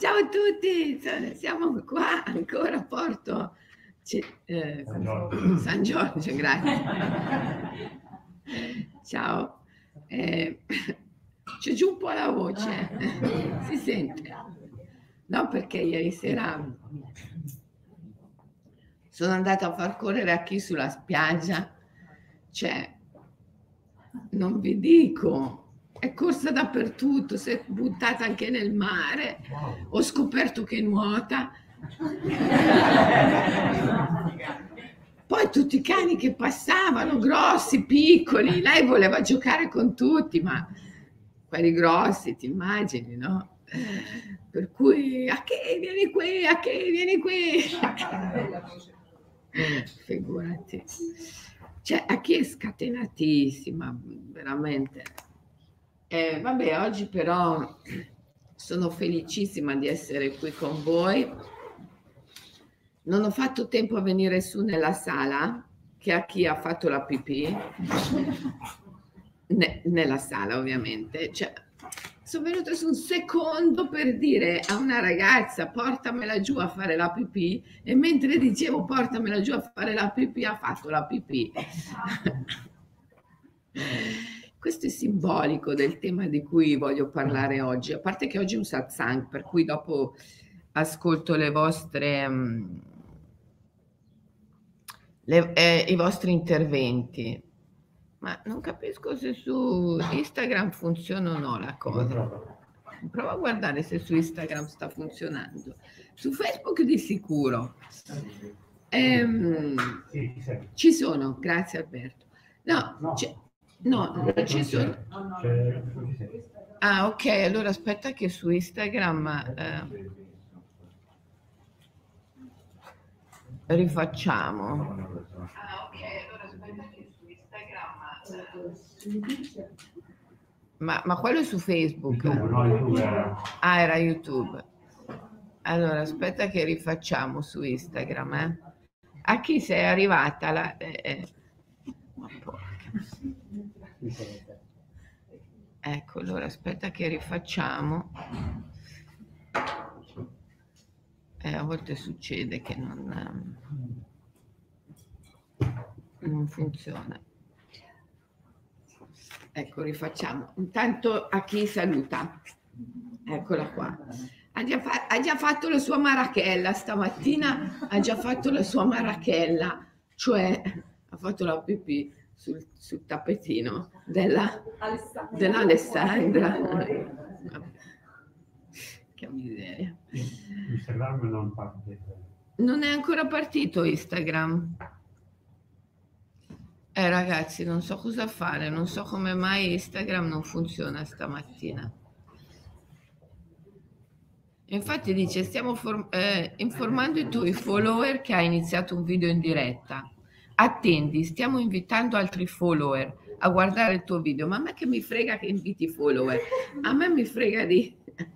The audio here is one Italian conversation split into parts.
Ciao a tutti, siamo qua ancora a Porto eh, San Giorgio. San Giorgio, grazie. Ciao. Eh, c'è giù un po' la voce, si sente. No, perché ieri sera sono andata a far correre a chi sulla spiaggia. Cioè, non vi dico, è corsa dappertutto, si è buttata anche nel mare, ho scoperto che nuota. Poi tutti i cani che passavano, grossi, piccoli, lei voleva giocare con tutti, ma quelli grossi, ti immagini, no? Per cui, a che vieni qui, a che vieni qui? Figurati. Cioè, a chi è scatenatissima, veramente. Eh, vabbè, oggi però sono felicissima di essere qui con voi. Non ho fatto tempo a venire su nella sala, che a chi ha fatto la pipì, ne, nella sala ovviamente. Cioè, sono venuta su un secondo per dire a una ragazza portamela giù a fare la pipì e mentre dicevo portamela giù a fare la pipì ha fatto la pipì. Questo è simbolico del tema di cui voglio parlare oggi, a parte che oggi è un satsang, per cui dopo ascolto le vostre, um, le, eh, i vostri interventi. Ma non capisco se su Instagram funziona o no la cosa. Prova a guardare se su Instagram sta funzionando. Su Facebook di sicuro. Ehm, ci sono, grazie Alberto. No, no. No, non ci sono. Ah, ok, allora aspetta che su Instagram eh, rifacciamo. Ah, ok, allora aspetta che su Instagram. Eh, ma, ma quello è su Facebook? Ah, era YouTube. Allora, aspetta che rifacciamo su Instagram. Eh. A chi sei arrivata? La, eh, eh. Ma porca. Ecco, allora aspetta che rifacciamo. Eh, a volte succede che non, non funziona. Ecco, rifacciamo. Intanto a chi saluta. Eccola qua. Ha già, fa- ha già, fatto la sua marachella stamattina, ha già fatto la sua marachella, cioè ha fatto la pipì sul, sul tappetino della, Alessandra. dell'Alessandra. che miseria. Instagram non parte. Non è ancora partito Instagram. Eh ragazzi, non so cosa fare, non so come mai Instagram non funziona stamattina. Infatti dice, stiamo eh, informando i tuoi follower che ha iniziato un video in diretta. Attendi, stiamo invitando altri follower a guardare il tuo video. Ma a me che mi frega che inviti follower? A me mi frega di...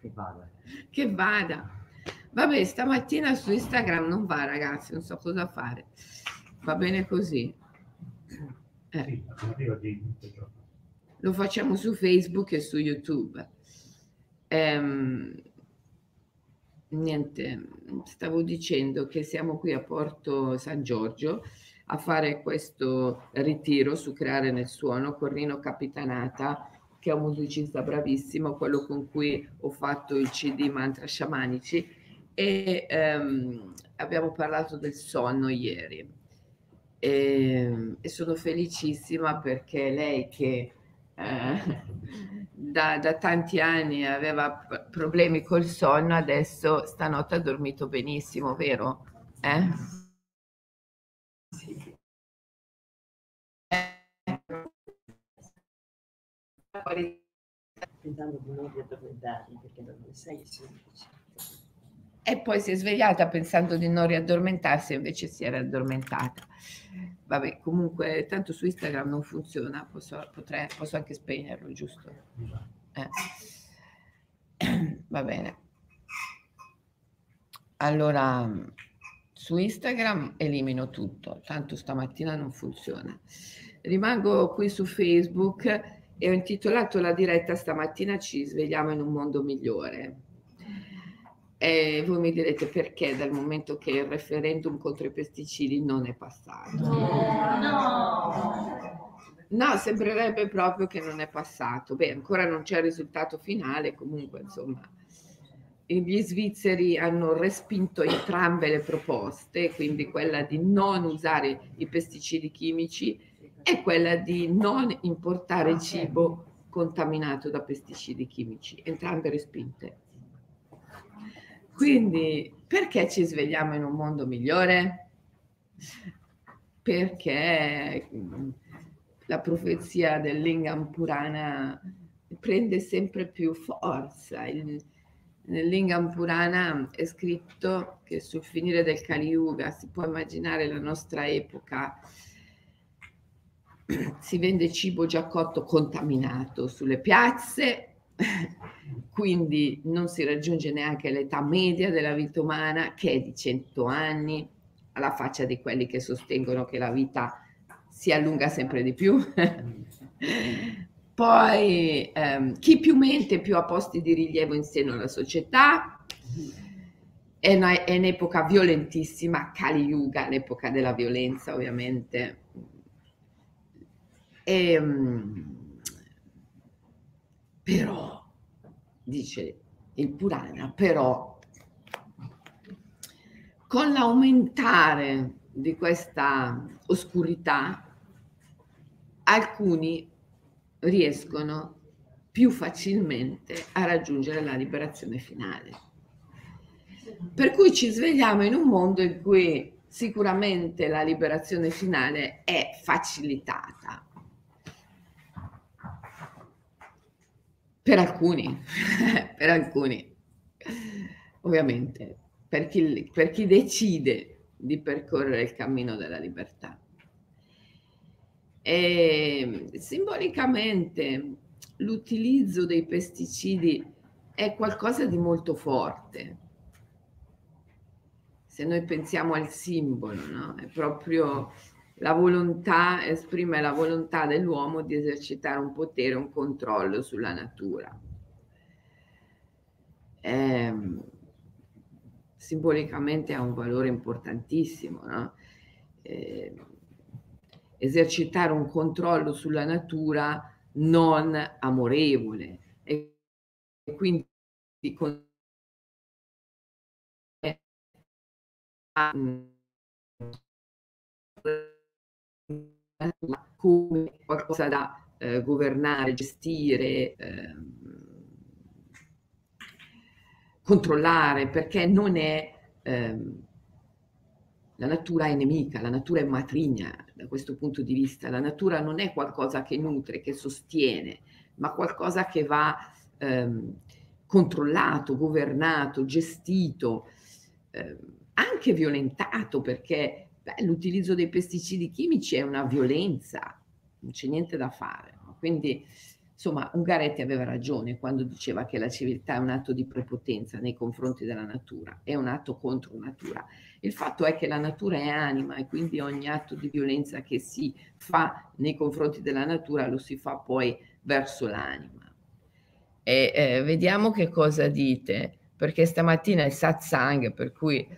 Che vada. Che vada. Vabbè, stamattina su Instagram non va, ragazzi, non so cosa fare. Va bene così. Eh. Lo facciamo su Facebook e su YouTube. Ehm, niente, stavo dicendo che siamo qui a Porto San Giorgio a fare questo ritiro su Creare nel Suono con Rino Capitanata, che è un musicista bravissimo, quello con cui ho fatto il CD Mantra Sciamanici e ehm, abbiamo parlato del sonno ieri. E, e sono felicissima perché lei che eh, da, da, tanti anni aveva problemi col sonno, adesso stanotte ha dormito benissimo, vero? Eh? Sì. Pensando di non riaddormentarmi perché non le sei semplice. E poi si è svegliata pensando di non riaddormentarsi, invece si era addormentata. Vabbè, comunque, tanto su Instagram non funziona, posso, potrei, posso anche spegnerlo, giusto? Eh. Va bene. Allora, su Instagram elimino tutto, tanto stamattina non funziona. Rimango qui su Facebook e ho intitolato la diretta stamattina Ci svegliamo in un mondo migliore. E voi mi direte perché dal momento che il referendum contro i pesticidi non è passato. No, no. No sembrerebbe proprio che non è passato. Beh, ancora non c'è il risultato finale, comunque insomma gli svizzeri hanno respinto entrambe le proposte, quindi quella di non usare i pesticidi chimici e quella di non importare cibo contaminato da pesticidi chimici, entrambe respinte. Quindi perché ci svegliamo in un mondo migliore? Perché la profezia del Lingam Purana prende sempre più forza. Il, nel Lingam Purana è scritto che sul finire del Kali Yuga si può immaginare la nostra epoca si vende cibo già cotto contaminato sulle piazze, quindi non si raggiunge neanche l'età media della vita umana che è di 100 anni, alla faccia di quelli che sostengono che la vita si allunga sempre di più. Poi ehm, chi più mente più ha posti di rilievo in seno alla società. È, una, è un'epoca violentissima, Kali Yuga, l'epoca della violenza ovviamente. E, ehm, però, dice il Purana, però con l'aumentare di questa oscurità, alcuni riescono più facilmente a raggiungere la liberazione finale. Per cui ci svegliamo in un mondo in cui sicuramente la liberazione finale è facilitata. Per alcuni, per alcuni, ovviamente, per chi, per chi decide di percorrere il cammino della libertà. E simbolicamente l'utilizzo dei pesticidi è qualcosa di molto forte. Se noi pensiamo al simbolo, no? è proprio la volontà, esprime la volontà dell'uomo di esercitare un potere, un controllo sulla natura. Eh, simbolicamente ha un valore importantissimo, no? eh, esercitare un controllo sulla natura non amorevole. E quindi con come qualcosa da eh, governare, gestire, eh, controllare, perché non è eh, la natura è nemica, la natura è matrigna da questo punto di vista. La natura non è qualcosa che nutre, che sostiene, ma qualcosa che va ehm, controllato, governato, gestito, ehm, anche violentato, perché beh, l'utilizzo dei pesticidi chimici è una violenza, non c'è niente da fare. No? Quindi Insomma, Ungaretti aveva ragione quando diceva che la civiltà è un atto di prepotenza nei confronti della natura, è un atto contro natura. Il fatto è che la natura è anima e quindi ogni atto di violenza che si fa nei confronti della natura lo si fa poi verso l'anima. E eh, vediamo che cosa dite, perché stamattina è satsang, per cui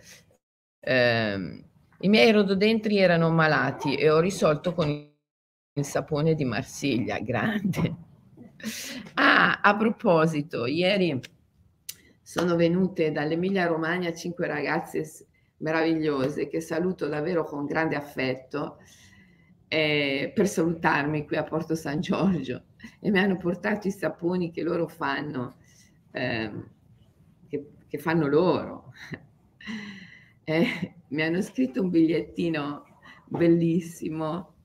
eh, i miei rododendri erano malati e ho risolto con il sapone di Marsiglia, grande. Ah, a proposito, ieri sono venute dall'Emilia Romagna cinque ragazze meravigliose che saluto davvero con grande affetto eh, per salutarmi qui a Porto San Giorgio e mi hanno portato i saponi che loro fanno, eh, che, che, fanno loro. Eh, mi hanno scritto un bigliettino bellissimo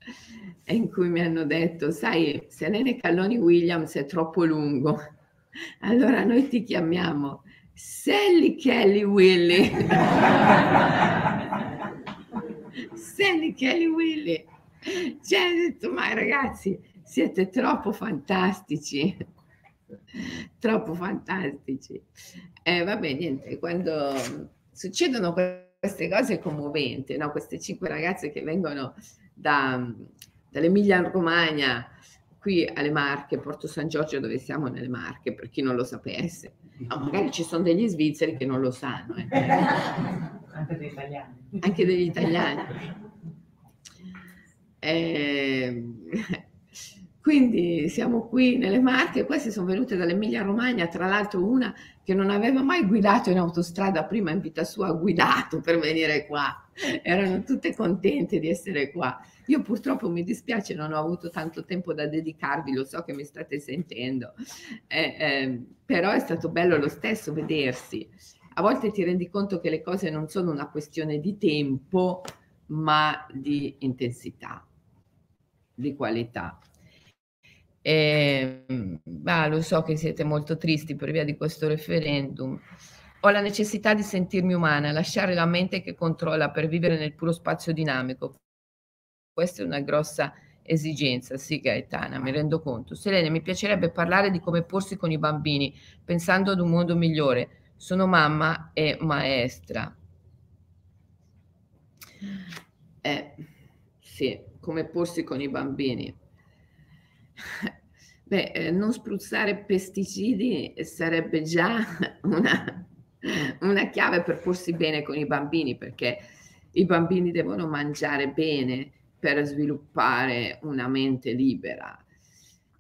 in cui mi hanno detto, sai, se Nene Calloni Williams è troppo lungo, allora noi ti chiamiamo Sally Kelly Willy. Sally Kelly Willy. Cioè, ho detto, ma ragazzi, siete troppo fantastici, troppo fantastici. E eh, vabbè, niente, quando succedono queste cose commoventi, no? queste cinque ragazze che vengono da, dall'Emilia Romagna, qui alle Marche, Porto San Giorgio dove siamo nelle Marche, per chi non lo sapesse. No, magari ci sono degli svizzeri che non lo sanno. Eh. Anche degli italiani. Anche degli italiani. Eh, quindi siamo qui nelle Marche, queste sono venute dall'Emilia Romagna, tra l'altro una che non aveva mai guidato in autostrada prima in vita sua, ha guidato per venire qua. Erano tutte contente di essere qua. Io purtroppo mi dispiace, non ho avuto tanto tempo da dedicarvi, lo so che mi state sentendo, eh, eh, però è stato bello lo stesso vedersi. A volte ti rendi conto che le cose non sono una questione di tempo, ma di intensità, di qualità. E, ah, lo so che siete molto tristi per via di questo referendum. Ho la necessità di sentirmi umana, lasciare la mente che controlla per vivere nel puro spazio dinamico. Questa è una grossa esigenza, sì Gaetana, mi rendo conto. Selene, mi piacerebbe parlare di come porsi con i bambini, pensando ad un mondo migliore. Sono mamma e maestra. Eh, sì, come porsi con i bambini. Beh, eh, non spruzzare pesticidi sarebbe già una, una chiave per porsi bene con i bambini, perché i bambini devono mangiare bene per sviluppare una mente libera.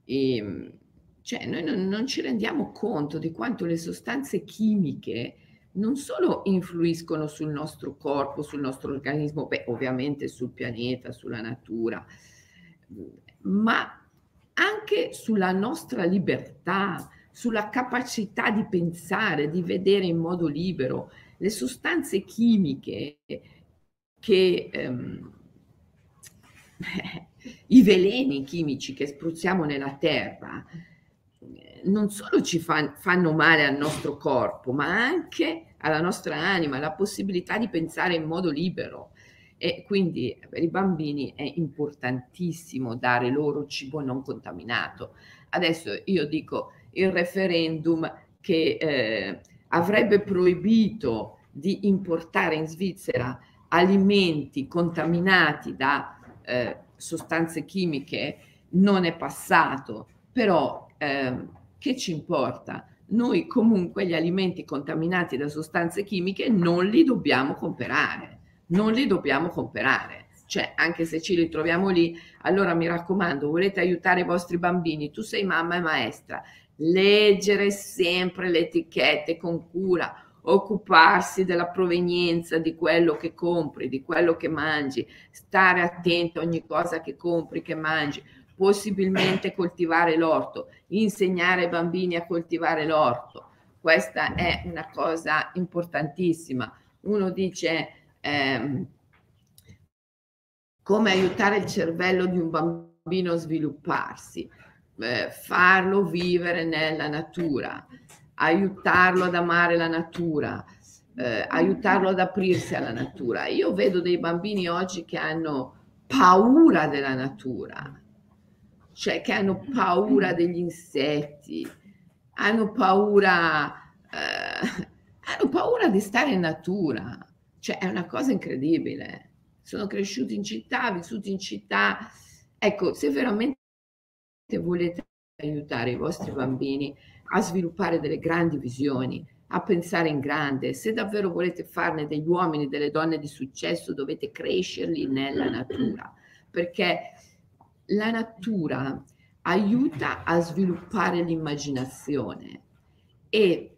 E, cioè, noi non, non ci rendiamo conto di quanto le sostanze chimiche non solo influiscono sul nostro corpo, sul nostro organismo, beh, ovviamente sul pianeta, sulla natura, ma anche sulla nostra libertà, sulla capacità di pensare, di vedere in modo libero. Le sostanze chimiche che ehm, i veleni chimici che spruzziamo nella terra non solo ci fa, fanno male al nostro corpo, ma anche alla nostra anima, la possibilità di pensare in modo libero. E quindi per i bambini è importantissimo dare loro cibo non contaminato. Adesso io dico il referendum che eh, avrebbe proibito di importare in Svizzera alimenti contaminati da eh, sostanze chimiche non è passato, però eh, che ci importa? Noi comunque gli alimenti contaminati da sostanze chimiche non li dobbiamo comprare non li dobbiamo comprare. Cioè, anche se ci ritroviamo lì, allora mi raccomando, volete aiutare i vostri bambini, tu sei mamma e maestra, leggere sempre le etichette con cura, occuparsi della provenienza di quello che compri, di quello che mangi, stare attento a ogni cosa che compri, che mangi, possibilmente coltivare l'orto, insegnare ai bambini a coltivare l'orto. Questa è una cosa importantissima. Uno dice eh, come aiutare il cervello di un bambino a svilupparsi, eh, farlo vivere nella natura, aiutarlo ad amare la natura, eh, aiutarlo ad aprirsi alla natura. Io vedo dei bambini oggi che hanno paura della natura, cioè che hanno paura degli insetti, hanno paura, eh, hanno paura di stare in natura. Cioè è una cosa incredibile. Sono cresciuti in città, vissuti in città. Ecco, se veramente volete aiutare i vostri bambini a sviluppare delle grandi visioni, a pensare in grande, se davvero volete farne degli uomini, delle donne di successo, dovete crescerli nella natura, perché la natura aiuta a sviluppare l'immaginazione e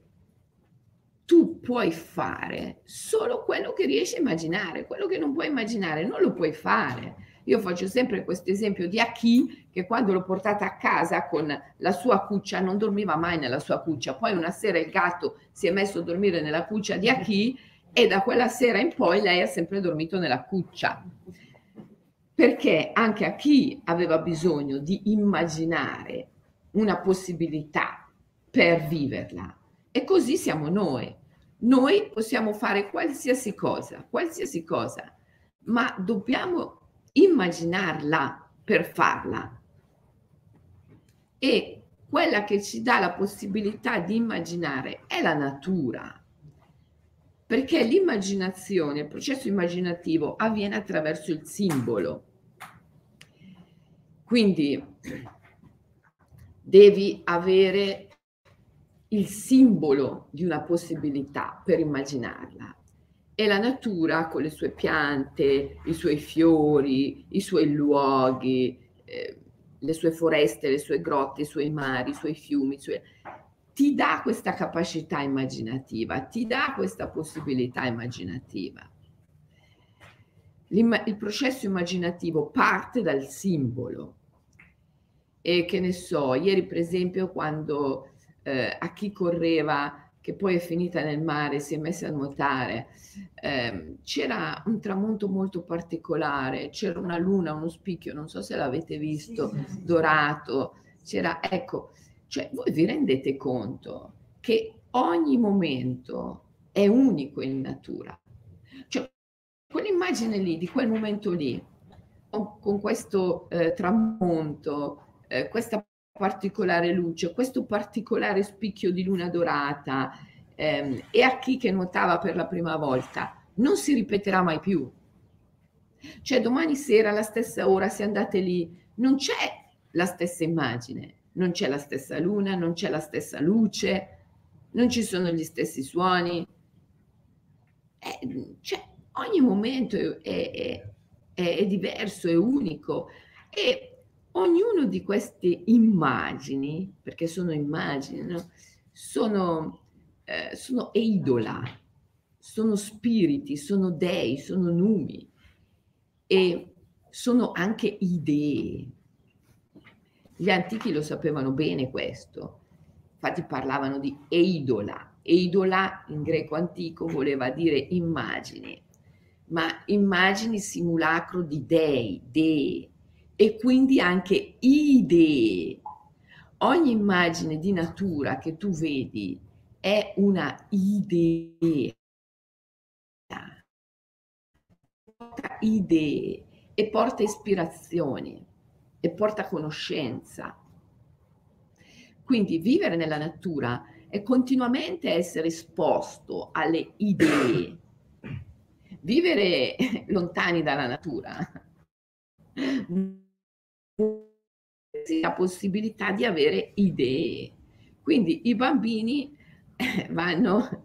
tu puoi fare solo quello che riesci a immaginare, quello che non puoi immaginare non lo puoi fare. Io faccio sempre questo esempio di Aki che quando l'ho portata a casa con la sua cuccia non dormiva mai nella sua cuccia, poi una sera il gatto si è messo a dormire nella cuccia di Aki e da quella sera in poi lei ha sempre dormito nella cuccia. Perché anche Aki aveva bisogno di immaginare una possibilità per viverla e così siamo noi. Noi possiamo fare qualsiasi cosa, qualsiasi cosa, ma dobbiamo immaginarla per farla. E quella che ci dà la possibilità di immaginare è la natura. Perché l'immaginazione, il processo immaginativo avviene attraverso il simbolo. Quindi devi avere il simbolo di una possibilità per immaginarla. E la natura con le sue piante, i suoi fiori, i suoi luoghi, eh, le sue foreste, le sue grotte, i suoi mari, i suoi fiumi, suoi... ti dà questa capacità immaginativa, ti dà questa possibilità immaginativa. il processo immaginativo parte dal simbolo. E che ne so, ieri per esempio quando eh, a chi correva che poi è finita nel mare, si è messa a nuotare. Eh, c'era un tramonto molto particolare, c'era una luna, uno spicchio, non so se l'avete visto, sì, sì. dorato. C'era, ecco, cioè voi vi rendete conto che ogni momento è unico in natura. Cioè, quell'immagine lì, di quel momento lì, con, questo eh, tramonto, eh, questa particolare luce, questo particolare spicchio di luna dorata ehm, e a chi che nuotava per la prima volta non si ripeterà mai più. Cioè domani sera alla stessa ora se andate lì non c'è la stessa immagine, non c'è la stessa luna, non c'è la stessa luce, non ci sono gli stessi suoni. Eh, cioè, ogni momento è, è, è, è diverso, è unico e Ognuno di queste immagini, perché sono immagini, no? sono, eh, sono eidola, sono spiriti, sono dei, sono numi e sono anche idee. Gli antichi lo sapevano bene questo, infatti parlavano di eidola. Eidola in greco antico voleva dire immagini, ma immagini simulacro di dei, dee e quindi anche idee. Ogni immagine di natura che tu vedi è una idea. Porta idee e porta ispirazioni e porta conoscenza. Quindi vivere nella natura è continuamente essere esposto alle idee. Vivere lontani dalla natura la possibilità di avere idee. Quindi i bambini eh, vanno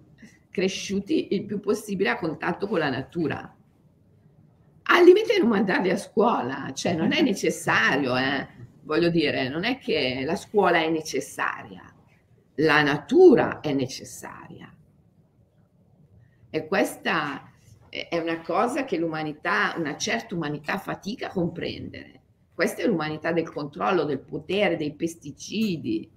cresciuti il più possibile a contatto con la natura. Al limite non mandarli a scuola, cioè non è necessario, eh? voglio dire, non è che la scuola è necessaria, la natura è necessaria. E questa è una cosa che l'umanità, una certa umanità fatica a comprendere questa è l'umanità del controllo, del potere, dei pesticidi.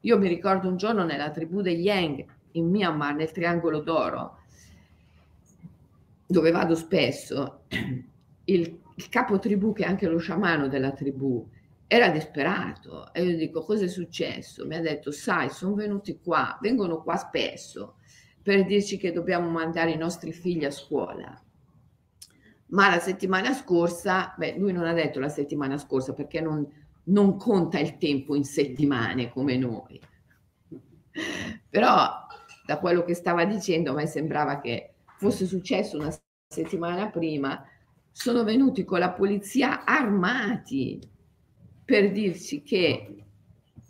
Io mi ricordo un giorno nella tribù degli Yang in Myanmar, nel Triangolo d'Oro, dove vado spesso, il, il capo tribù, che è anche lo sciamano della tribù, era disperato e io dico cosa è successo? Mi ha detto sai sono venuti qua, vengono qua spesso per dirci che dobbiamo mandare i nostri figli a scuola ma la settimana scorsa, beh, lui non ha detto la settimana scorsa perché non, non conta il tempo in settimane come noi. Però da quello che stava dicendo a me sembrava che fosse successo una settimana prima, sono venuti con la polizia armati per dirci che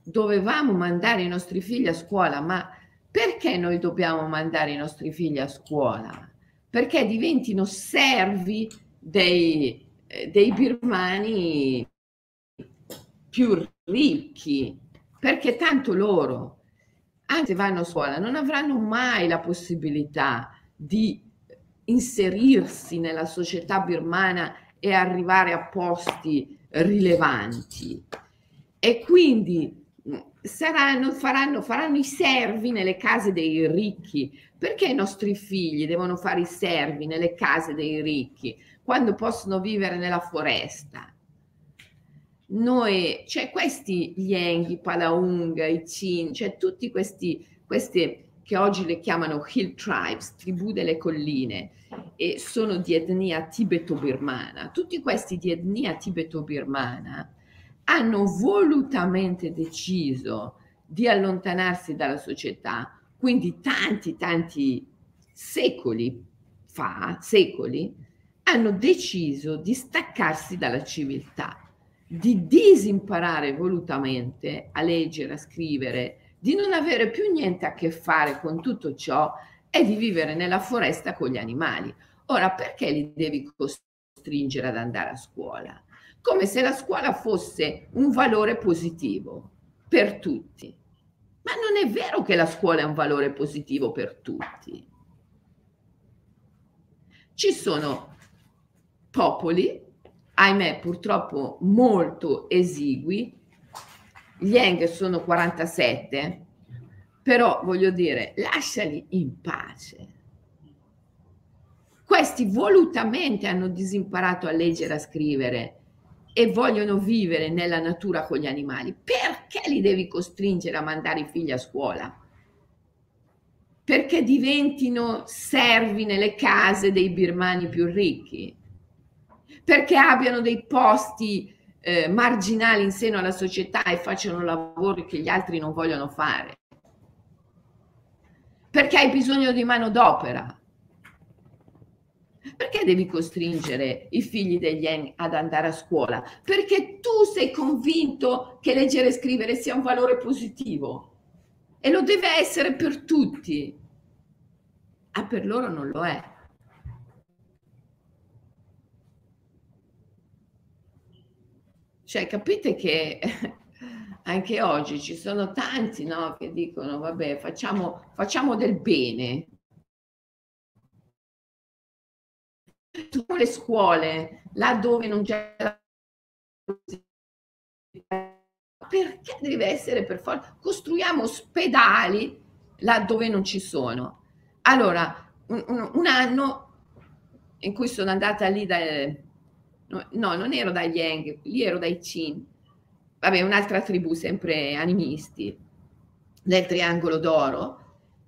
dovevamo mandare i nostri figli a scuola, ma perché noi dobbiamo mandare i nostri figli a scuola? Perché diventino servi dei, eh, dei birmani più ricchi, perché tanto loro, anche se vanno a scuola, non avranno mai la possibilità di inserirsi nella società birmana e arrivare a posti rilevanti. E quindi saranno, faranno, faranno i servi nelle case dei ricchi. Perché i nostri figli devono fare i servi nelle case dei ricchi quando possono vivere nella foresta? Noi, cioè questi gli Enghi, Palaunga, i Chin, cioè tutti questi, queste che oggi le chiamano Hill Tribes, tribù delle colline, e sono di etnia tibeto-birmana. Tutti questi di etnia tibeto-birmana hanno volutamente deciso di allontanarsi dalla società, quindi tanti, tanti secoli fa, secoli, hanno deciso di staccarsi dalla civiltà, di disimparare volutamente a leggere, a scrivere, di non avere più niente a che fare con tutto ciò e di vivere nella foresta con gli animali. Ora, perché li devi costringere ad andare a scuola? Come se la scuola fosse un valore positivo per tutti. Ma non è vero che la scuola è un valore positivo per tutti. Ci sono popoli ahimè purtroppo molto esigui, gli Eng sono 47, però voglio dire, lasciali in pace. Questi volutamente hanno disimparato a leggere e a scrivere e vogliono vivere nella natura con gli animali. Perché li devi costringere a mandare i figli a scuola? Perché diventino servi nelle case dei birmani più ricchi? perché abbiano dei posti eh, marginali in seno alla società e facciano lavori che gli altri non vogliono fare. Perché hai bisogno di manodopera. Perché devi costringere i figli degli Eni ad andare a scuola? Perché tu sei convinto che leggere e scrivere sia un valore positivo e lo deve essere per tutti. Ah, per loro non lo è. Cioè, capite che anche oggi ci sono tanti no, che dicono, vabbè, facciamo, facciamo del bene. Tutte le scuole, laddove non c'è la perché deve essere per forza? Costruiamo ospedali laddove non ci sono. Allora, un, un, un anno in cui sono andata lì da, no, non ero dagli Eng, lì ero dai Chin, vabbè, un'altra tribù sempre animisti del Triangolo d'Oro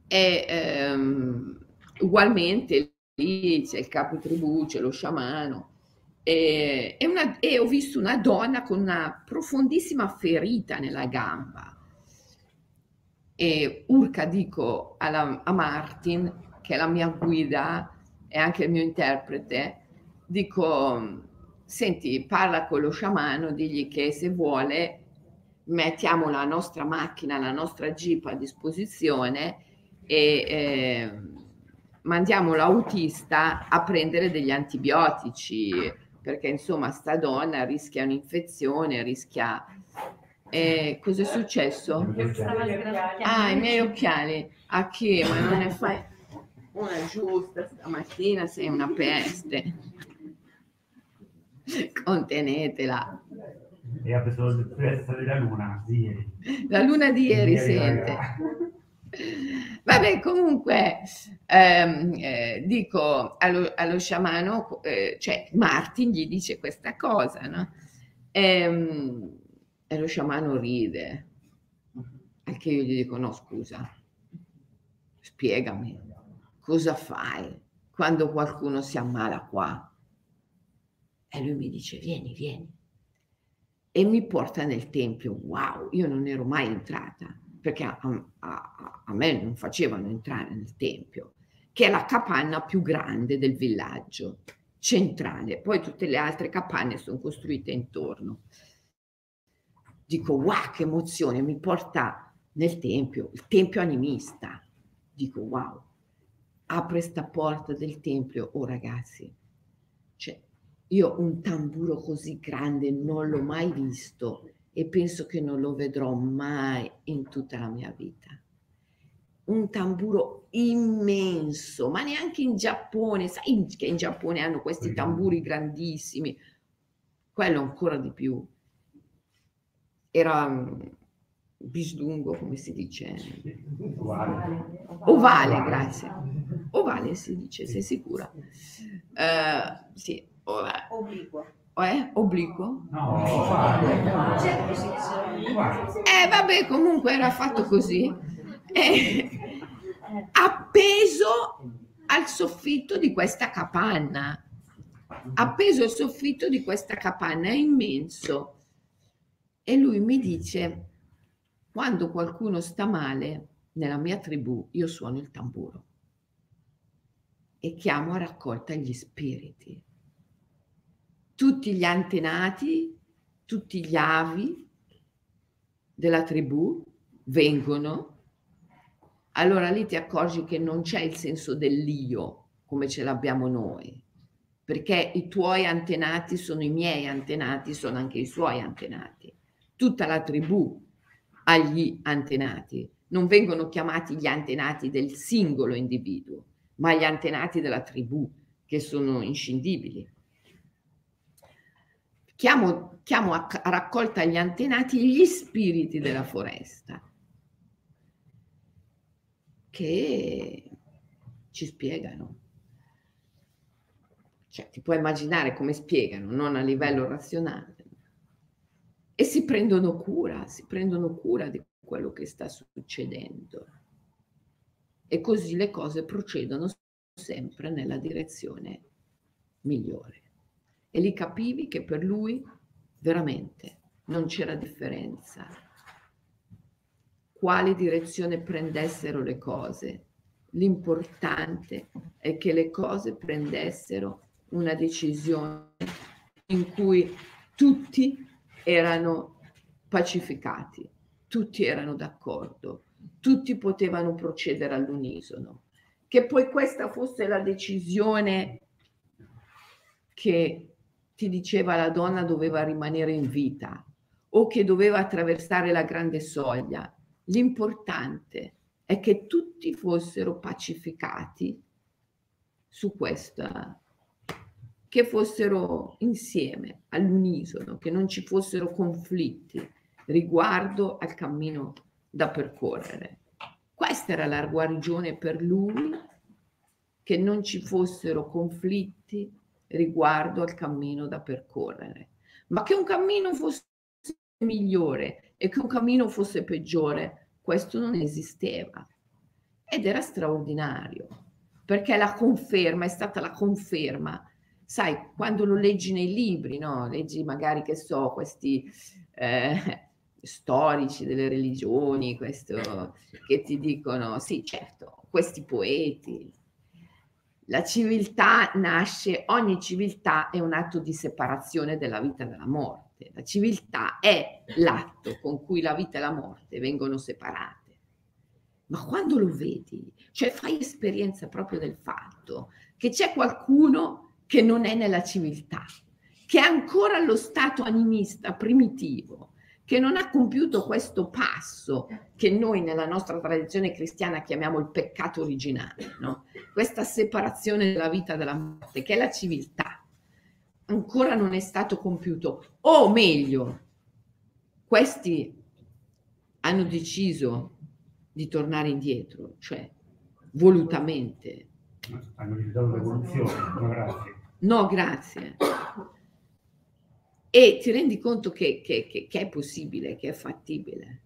e ehm, ugualmente lì c'è il capo tribù, c'è lo sciamano. E, e, una, e ho visto una donna con una profondissima ferita nella gamba. E urca dico alla, a Martin che è la mia guida e anche il mio interprete. Dico senti, parla con lo sciamano, digli che se vuole mettiamo la nostra macchina, la nostra jeep a disposizione e eh, mandiamo l'autista a prendere degli antibiotici perché insomma sta donna rischia un'infezione, rischia... Eh, cosa è successo? Ah, i miei occhiali. A che? Ma non ne fai una giusta stamattina, sei una peste. Contenetela. E ha preso della luna di ieri. La luna di ieri, ieri sente. Vabbè, comunque ehm, eh, dico allo, allo sciamano, eh, cioè Martin gli dice questa cosa, no? E, ehm, e lo sciamano ride, al che io gli dico no scusa, spiegami, cosa fai quando qualcuno si ammala qua? E lui mi dice, vieni, vieni. E mi porta nel tempio. Wow, io non ero mai entrata, perché a, a, a me non facevano entrare nel tempio, che è la capanna più grande del villaggio, centrale. Poi tutte le altre capanne sono costruite intorno. Dico, wow, che emozione, mi porta nel tempio, il tempio animista. Dico, wow, apre sta porta del tempio. Oh ragazzi, cioè, io un tamburo così grande non l'ho mai visto e penso che non lo vedrò mai in tutta la mia vita. Un tamburo immenso, ma neanche in Giappone, sai che in Giappone hanno questi tamburi grandissimi, quello ancora di più. Era mm, bislungo, come si dice? Ovale. Ovale, grazie. Ovale si dice, sei sicura? Uh, sì, Obliquo. Eh? Obliquo? No, Eh vabbè, comunque era fatto così. Eh, appeso al soffitto di questa capanna. Appeso al soffitto di questa capanna, è immenso. E lui mi dice, quando qualcuno sta male nella mia tribù, io suono il tamburo e chiamo a raccolta gli spiriti tutti gli antenati tutti gli avi della tribù vengono, allora lì ti accorgi che non c'è il senso dell'io come ce l'abbiamo noi, perché i tuoi antenati sono i miei antenati, sono anche i suoi antenati. Tutta la tribù ha gli antenati, non vengono chiamati gli antenati del singolo individuo, ma gli antenati della tribù, che sono inscindibili. Chiamo, chiamo a, a raccolta gli antenati gli spiriti della foresta, che ci spiegano cioè, ti puoi immaginare come spiegano, non a livello razionale. E si prendono cura, si prendono cura di quello che sta succedendo. E così le cose procedono sempre nella direzione migliore. E lì capivi che per lui veramente non c'era differenza. Quale direzione prendessero le cose, l'importante è che le cose prendessero una decisione in cui tutti erano pacificati, tutti erano d'accordo, tutti potevano procedere all'unisono. Che poi questa fosse la decisione che ti diceva la donna doveva rimanere in vita o che doveva attraversare la grande soglia. L'importante è che tutti fossero pacificati su questa che fossero insieme, all'unisono, che non ci fossero conflitti riguardo al cammino da percorrere. Questa era la guarigione per lui, che non ci fossero conflitti riguardo al cammino da percorrere, ma che un cammino fosse migliore e che un cammino fosse peggiore, questo non esisteva. Ed era straordinario, perché la conferma è stata la conferma sai, quando lo leggi nei libri, no? leggi magari, che so, questi eh, storici delle religioni, questo, che ti dicono, sì, certo, questi poeti. La civiltà nasce, ogni civiltà è un atto di separazione della vita dalla morte. La civiltà è l'atto con cui la vita e la morte vengono separate. Ma quando lo vedi, cioè fai esperienza proprio del fatto che c'è qualcuno che non è nella civiltà, che è ancora allo stato animista primitivo, che non ha compiuto questo passo che noi nella nostra tradizione cristiana chiamiamo il peccato originale, no? questa separazione della vita dalla morte, che è la civiltà, ancora non è stato compiuto. O meglio, questi hanno deciso di tornare indietro, cioè volutamente hanno rifiutato l'evoluzione, no grazie. No grazie. E ti rendi conto che, che, che, che è possibile, che è fattibile.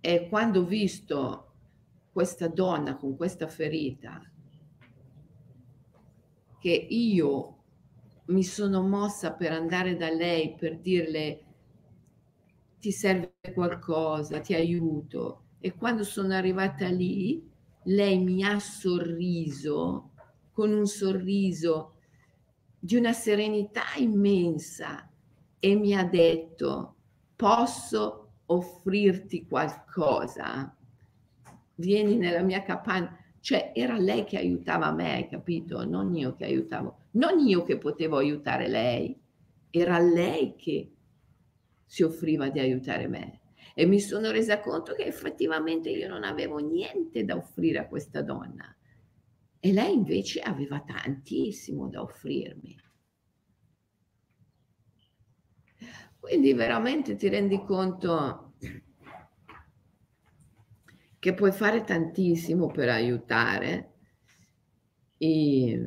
E quando ho visto questa donna con questa ferita, che io mi sono mossa per andare da lei per dirle ti serve qualcosa, ti aiuto. E quando sono arrivata lì, lei mi ha sorriso con un sorriso di una serenità immensa e mi ha detto posso offrirti qualcosa? Vieni nella mia capanna. Cioè era lei che aiutava me, capito? Non io che aiutavo, non io che potevo aiutare lei, era lei che si offriva di aiutare me e mi sono resa conto che effettivamente io non avevo niente da offrire a questa donna e lei invece aveva tantissimo da offrirmi. Quindi veramente ti rendi conto che puoi fare tantissimo per aiutare i,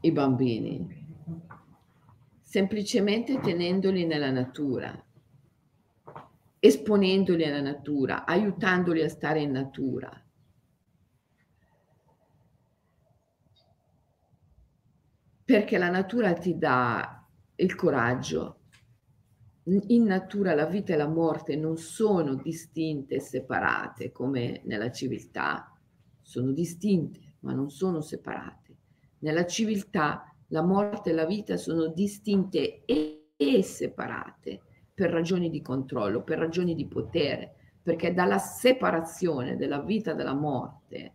i bambini, semplicemente tenendoli nella natura esponendoli alla natura, aiutandoli a stare in natura. Perché la natura ti dà il coraggio. In natura la vita e la morte non sono distinte e separate come nella civiltà, sono distinte ma non sono separate. Nella civiltà la morte e la vita sono distinte e separate per ragioni di controllo, per ragioni di potere, perché dalla separazione della vita e della morte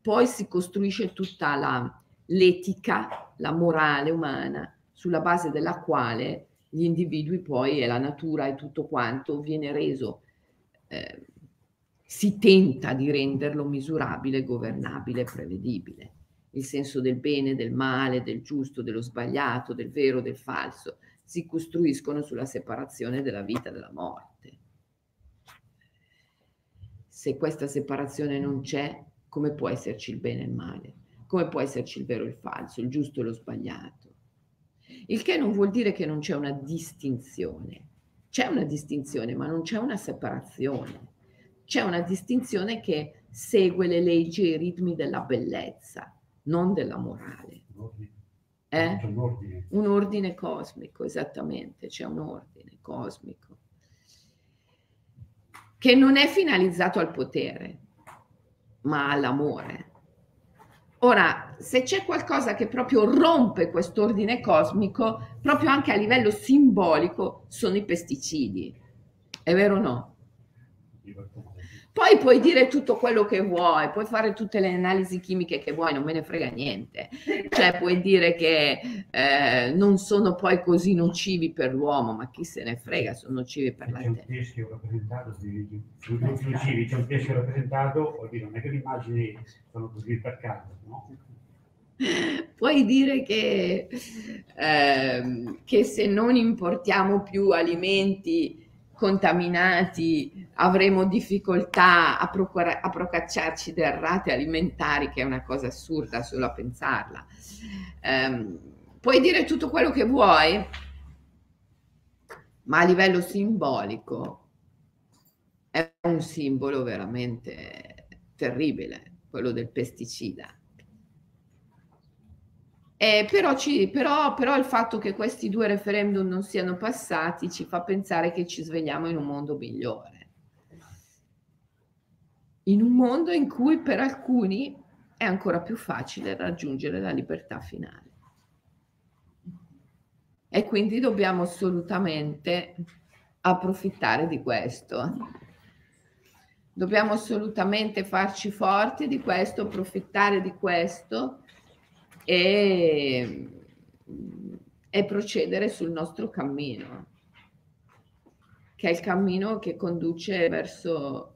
poi si costruisce tutta la, l'etica, la morale umana, sulla base della quale gli individui poi e la natura e tutto quanto viene reso, eh, si tenta di renderlo misurabile, governabile, prevedibile. Il senso del bene, del male, del giusto, dello sbagliato, del vero, del falso, si costruiscono sulla separazione della vita e della morte. Se questa separazione non c'è, come può esserci il bene e il male? Come può esserci il vero e il falso, il giusto e lo sbagliato? Il che non vuol dire che non c'è una distinzione. C'è una distinzione, ma non c'è una separazione. C'è una distinzione che segue le leggi e i ritmi della bellezza, non della morale. Eh? Un, ordine. un ordine cosmico, esattamente, c'è un ordine cosmico che non è finalizzato al potere, ma all'amore. Ora, se c'è qualcosa che proprio rompe quest'ordine cosmico, proprio anche a livello simbolico, sono i pesticidi. È vero o no? Poi puoi dire tutto quello che vuoi, puoi fare tutte le analisi chimiche che vuoi, non me ne frega niente. Cioè puoi dire che eh, non sono poi così nocivi per l'uomo, ma chi se ne frega, sono nocivi per la terra. C'è un teschio rappresentato, sono nocivi, c'è un teschio rappresentato, vuol dire, non è che le immagini sono così per caso, no? Puoi dire che, eh, che se non importiamo più alimenti contaminati avremo difficoltà a, procura- a procacciarci derrate alimentari, che è una cosa assurda solo a pensarla. Um, puoi dire tutto quello che vuoi, ma a livello simbolico è un simbolo veramente terribile, quello del pesticida. Eh, però, ci, però, però, il fatto che questi due referendum non siano passati ci fa pensare che ci svegliamo in un mondo migliore. In un mondo in cui per alcuni è ancora più facile raggiungere la libertà finale. E quindi dobbiamo assolutamente approfittare di questo. Dobbiamo assolutamente farci forti di questo, approfittare di questo e, e procedere sul nostro cammino, che è il cammino che conduce verso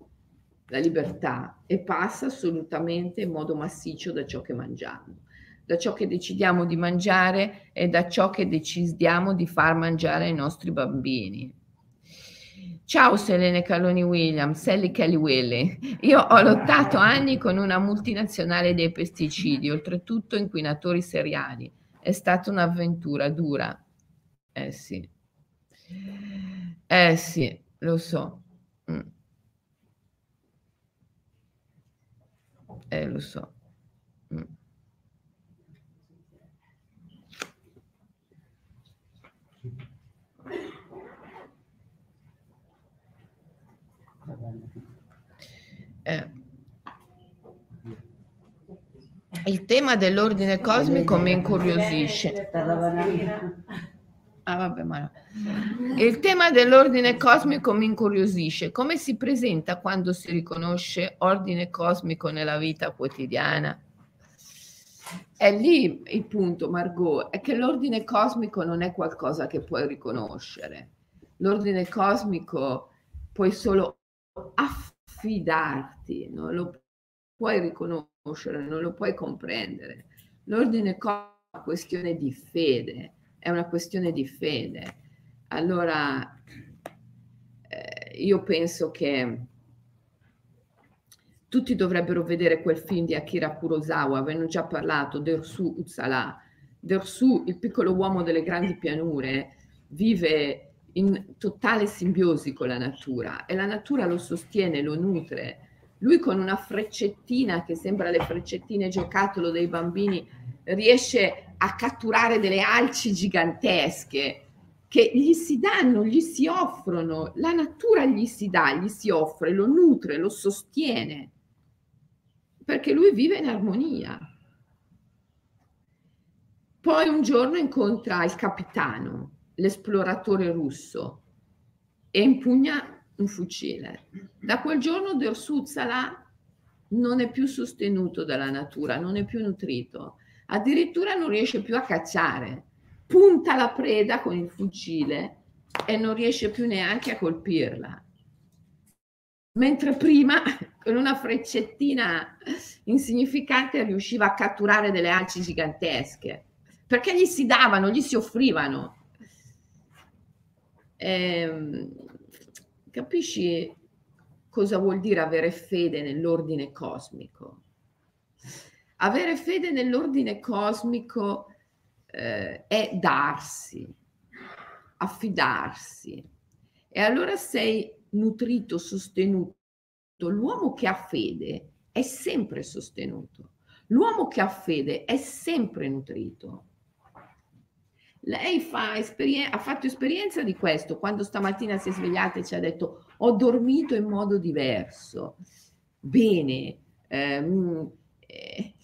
la libertà e passa assolutamente in modo massiccio da ciò che mangiamo, da ciò che decidiamo di mangiare e da ciò che decidiamo di far mangiare ai nostri bambini. Ciao Selene Caloni Williams, Sally Kelly Willy. Io ho lottato anni con una multinazionale dei pesticidi, oltretutto inquinatori seriali. È stata un'avventura dura. Eh sì. Eh sì, lo so. Mm. Eh lo so. Eh. Il tema dell'ordine cosmico mi incuriosisce. Ah, vabbè, ma... Il tema dell'ordine cosmico mi incuriosisce. Come si presenta quando si riconosce ordine cosmico nella vita quotidiana? È lì il punto, Margot, è che l'ordine cosmico non è qualcosa che puoi riconoscere. L'ordine cosmico puoi solo affrontare fidarti, non lo puoi riconoscere, non lo puoi comprendere. L'ordine è una questione di fede, è una questione di fede. Allora, eh, io penso che tutti dovrebbero vedere quel film di Akira Kurosawa, avevano già parlato, Dersu Utsala. Dersu, il piccolo uomo delle grandi pianure, vive in totale simbiosi con la natura e la natura lo sostiene, lo nutre. Lui con una freccettina che sembra le freccettine giocattolo dei bambini riesce a catturare delle alci gigantesche che gli si danno, gli si offrono, la natura gli si dà, gli si offre, lo nutre, lo sostiene, perché lui vive in armonia. Poi un giorno incontra il capitano, l'esploratore russo e impugna un fucile. Da quel giorno Dersuzzala non è più sostenuto dalla natura, non è più nutrito, addirittura non riesce più a cacciare, punta la preda con il fucile e non riesce più neanche a colpirla. Mentre prima con una freccettina insignificante riusciva a catturare delle alci gigantesche, perché gli si davano, gli si offrivano. Eh, capisci cosa vuol dire avere fede nell'ordine cosmico? Avere fede nell'ordine cosmico eh, è darsi, affidarsi. E allora sei nutrito, sostenuto. L'uomo che ha fede è sempre sostenuto. L'uomo che ha fede è sempre nutrito. Lei fa ha fatto esperienza di questo quando stamattina si è svegliata e ci ha detto ho dormito in modo diverso. Bene, ehm, eh,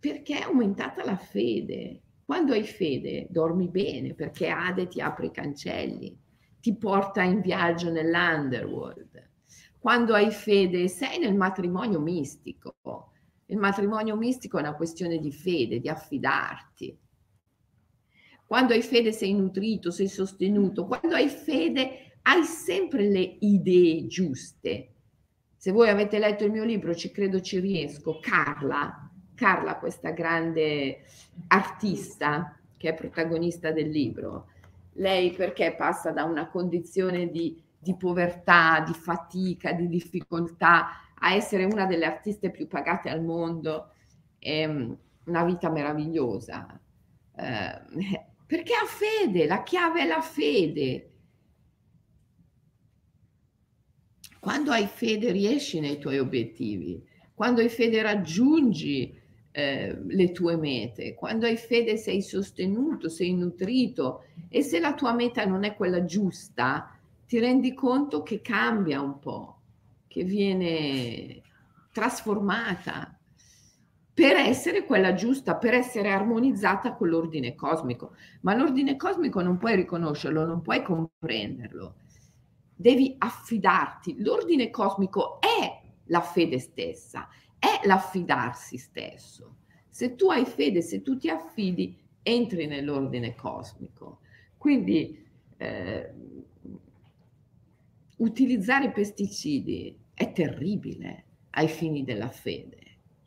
perché è aumentata la fede. Quando hai fede dormi bene perché Ade ti apre i cancelli, ti porta in viaggio nell'underworld. Quando hai fede sei nel matrimonio mistico. Il matrimonio mistico è una questione di fede, di affidarti. Quando hai fede sei nutrito, sei sostenuto. Quando hai fede hai sempre le idee giuste. Se voi avete letto il mio libro, ci credo ci riesco, Carla, Carla, questa grande artista che è protagonista del libro, lei perché passa da una condizione di, di povertà, di fatica, di difficoltà a essere una delle artiste più pagate al mondo, è una vita meravigliosa. Eh, perché ha fede, la chiave è la fede. Quando hai fede riesci nei tuoi obiettivi, quando hai fede raggiungi eh, le tue mete, quando hai fede sei sostenuto, sei nutrito. E se la tua meta non è quella giusta, ti rendi conto che cambia un po', che viene trasformata per essere quella giusta, per essere armonizzata con l'ordine cosmico. Ma l'ordine cosmico non puoi riconoscerlo, non puoi comprenderlo devi affidarti. L'ordine cosmico è la fede stessa, è l'affidarsi stesso. Se tu hai fede, se tu ti affidi, entri nell'ordine cosmico. Quindi eh, utilizzare pesticidi è terribile ai fini della fede.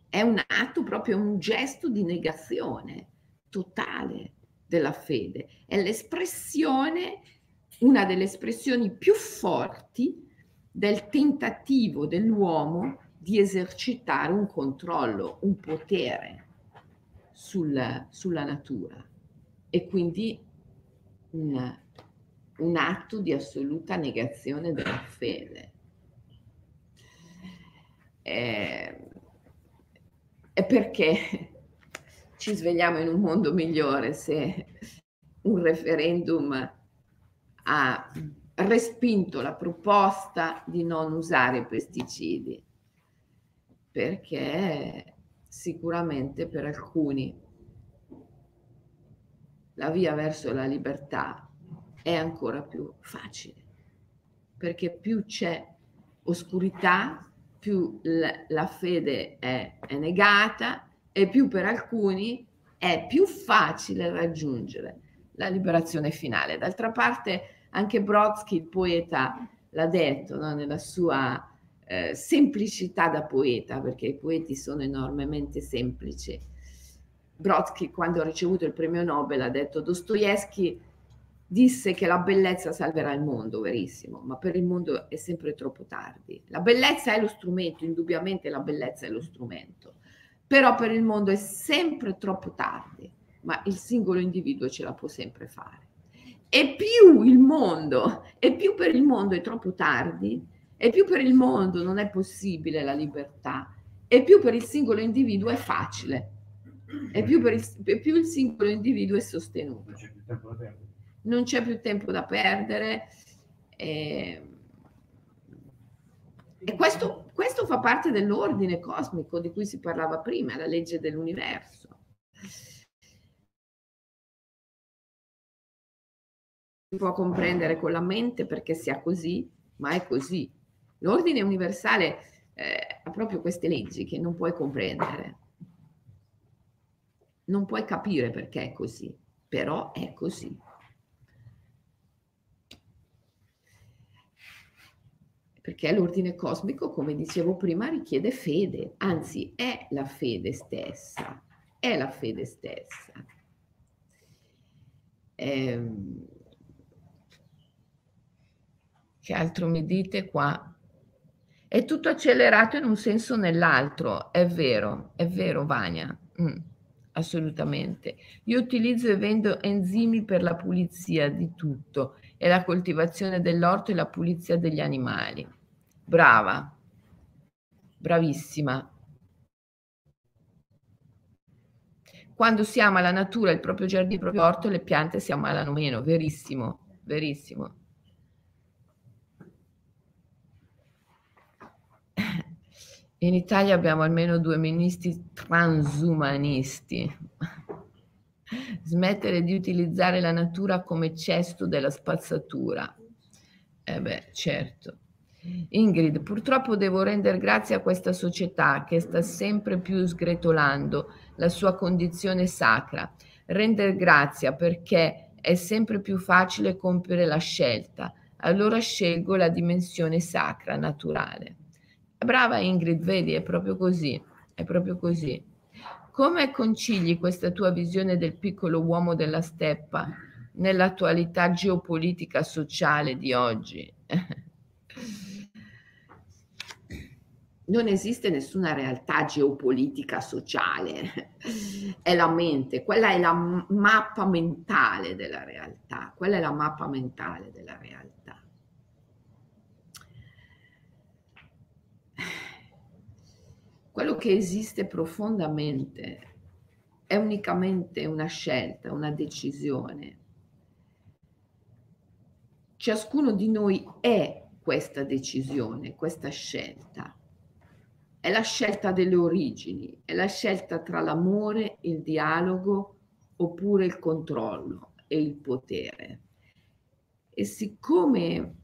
È un atto, proprio un gesto di negazione totale della fede. È l'espressione una delle espressioni più forti del tentativo dell'uomo di esercitare un controllo, un potere sul, sulla natura e quindi un, un atto di assoluta negazione della fede. E, e perché ci svegliamo in un mondo migliore se un referendum ha respinto la proposta di non usare pesticidi? Perché sicuramente per alcuni la via verso la libertà è ancora più facile perché più c'è oscurità più la, fede è, è negata e più per alcuni è più facile raggiungere la liberazione finale. D'altra parte, anche Brodsky, il poeta, l'ha detto no? nella sua eh, semplicità da poeta, perché i poeti sono enormemente semplici. Brodsky, quando ha ricevuto il premio Nobel, ha detto Dostoevsky disse che la bellezza salverà il mondo, verissimo, ma per il mondo è sempre troppo tardi. La bellezza è lo strumento, indubbiamente la bellezza è lo strumento, però per il mondo è sempre troppo tardi, ma il singolo individuo ce la può sempre fare e più il mondo, e più per il mondo è troppo tardi, e più per il mondo non è possibile la libertà, e più per il singolo individuo è facile, e più, per il, più il singolo individuo è sostenuto. Non c'è più tempo da perdere. Non c'è più tempo da perdere. E, e questo, questo fa parte dell'ordine cosmico di cui si parlava prima, la legge dell'universo. può comprendere con la mente perché sia così, ma è così. L'ordine universale eh, ha proprio queste leggi che non puoi comprendere. Non puoi capire perché è così, però è così. Perché l'ordine cosmico, come dicevo prima, richiede fede, anzi è la fede stessa, è la fede stessa. Ehm, che altro mi dite qua? È tutto accelerato in un senso o nell'altro, è vero, è vero Vania, mm, assolutamente. Io utilizzo e vendo enzimi per la pulizia di tutto e la coltivazione dell'orto e la pulizia degli animali. Brava, bravissima. Quando si ama la natura, il proprio giardino, il proprio orto, le piante si ammalano meno, verissimo, verissimo. In Italia abbiamo almeno due ministri transumanisti. Smettere di utilizzare la natura come cesto della spazzatura. Eh beh, certo. Ingrid, purtroppo devo rendere grazie a questa società che sta sempre più sgretolando la sua condizione sacra. Rendere grazie perché è sempre più facile compiere la scelta. Allora scelgo la dimensione sacra, naturale. Brava Ingrid, vedi, è proprio così, è proprio così. Come concili questa tua visione del piccolo uomo della steppa nell'attualità geopolitica sociale di oggi? non esiste nessuna realtà geopolitica sociale, è la mente, quella è la mappa mentale della realtà, quella è la mappa mentale della realtà. Quello che esiste profondamente è unicamente una scelta, una decisione. Ciascuno di noi è questa decisione, questa scelta. È la scelta delle origini, è la scelta tra l'amore, il dialogo oppure il controllo e il potere. E siccome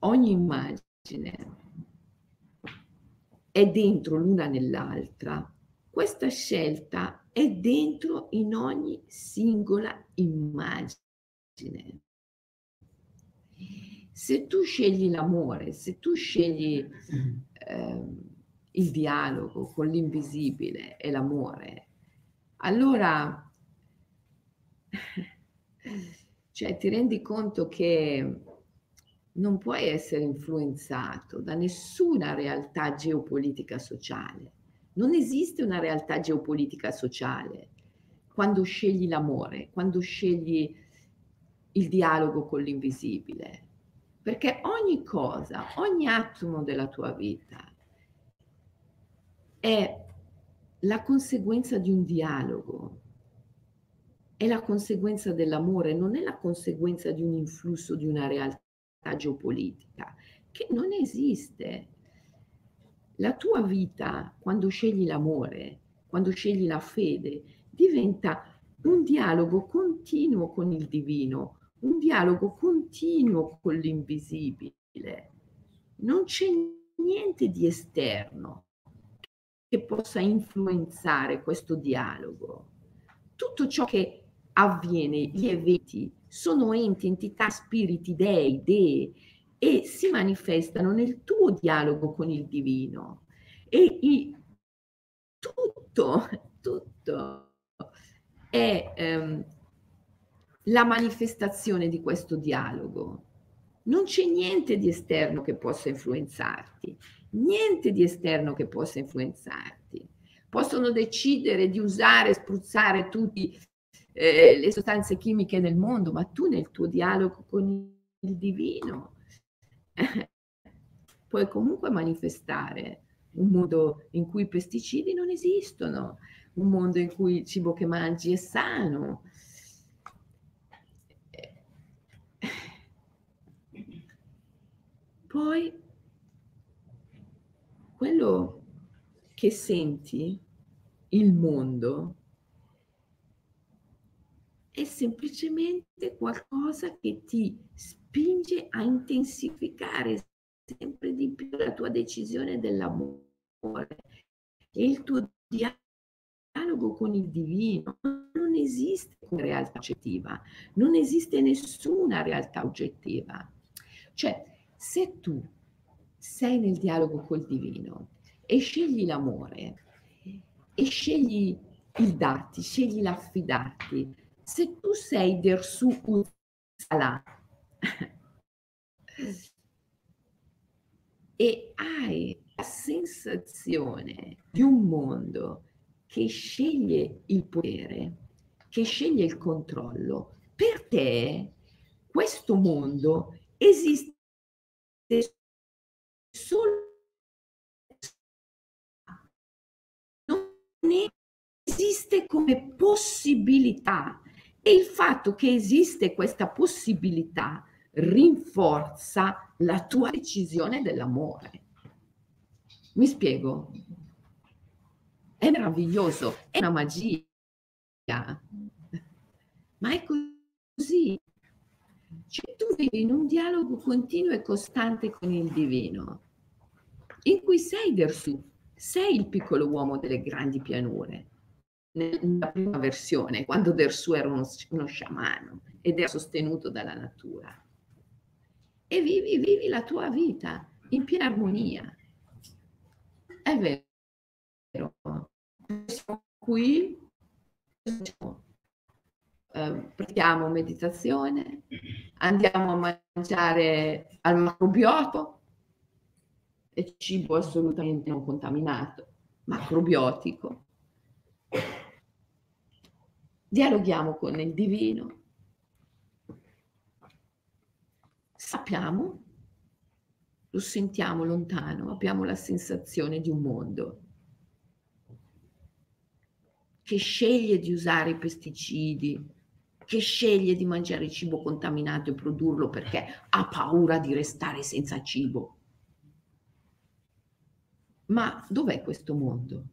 ogni immagine è dentro l'una nell'altra, questa scelta è dentro in ogni singola immagine. Se tu scegli l'amore, se tu scegli eh, il dialogo con l'invisibile e l'amore, allora cioè, ti rendi conto che non puoi essere influenzato da nessuna realtà geopolitica sociale. Non esiste una realtà geopolitica sociale quando scegli l'amore, quando scegli il dialogo con l'invisibile, perché ogni cosa, ogni atomo della tua vita è la conseguenza di un dialogo, è la conseguenza dell'amore, non è la conseguenza di un influsso di una realtà geopolitica, che non esiste. La tua vita, quando scegli l'amore, quando scegli la fede, diventa un dialogo continuo con il divino, un dialogo continuo con l'invisibile. Non c'è niente di esterno che possa influenzare questo dialogo. Tutto ciò che avviene, gli eventi, sono enti, entità, spiriti, dei, dee e si manifestano nel tuo dialogo con il divino. E i, tutto, tutto è ehm, la manifestazione di questo dialogo. Non c'è niente di esterno che possa influenzarti, niente di esterno che possa influenzarti. Possono decidere di usare, spruzzare tutti eh, le sostanze chimiche del mondo, ma tu nel tuo dialogo con il divino puoi comunque manifestare un mondo in cui i pesticidi non esistono, un mondo in cui il cibo che mangi è sano. Poi quello che senti, il mondo, è semplicemente qualcosa che ti spinge a intensificare sempre di più la tua decisione dell'amore e il tuo dialogo con il divino. Non esiste una realtà oggettiva, non esiste nessuna realtà oggettiva. Cioè, se tu sei nel dialogo col divino e scegli l'amore e scegli il darti, scegli l'affidarti, se tu sei der su Uzala e hai la sensazione di un mondo che sceglie il potere, che sceglie il controllo, per te questo mondo esiste solo non esiste come possibilità e il fatto che esiste questa possibilità rinforza la tua decisione dell'amore. Mi spiego? È meraviglioso, è una magia, ma è così. Cioè, tu vivi in un dialogo continuo e costante con il divino, in cui sei Dersu, sei il piccolo uomo delle grandi pianure. Nella prima versione, quando Dersu era uno, uno sciamano ed era sostenuto dalla natura. E vivi, vivi la tua vita in piena armonia. È vero. Siamo qui, eh, pratichiamo meditazione, andiamo a mangiare al macrobioto e cibo assolutamente non contaminato, macrobiotico. Dialoghiamo con il divino. Sappiamo, lo sentiamo lontano, abbiamo la sensazione di un mondo che sceglie di usare i pesticidi, che sceglie di mangiare cibo contaminato e produrlo perché ha paura di restare senza cibo. Ma dov'è questo mondo?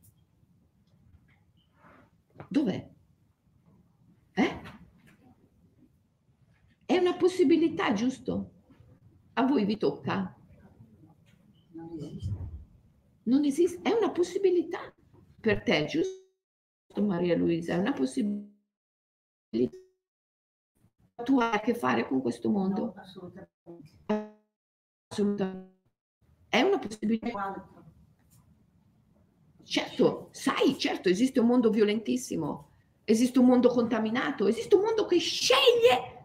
Dov'è? Eh? È una possibilità, giusto? A voi vi tocca? Non esiste. Non esiste, è una possibilità per te, giusto Maria Luisa? È una possibilità tu hai a che fare con questo mondo? No, assolutamente. Assolutamente. È una possibilità. Certo, sai, certo, esiste un mondo violentissimo, esiste un mondo contaminato, esiste un mondo che sceglie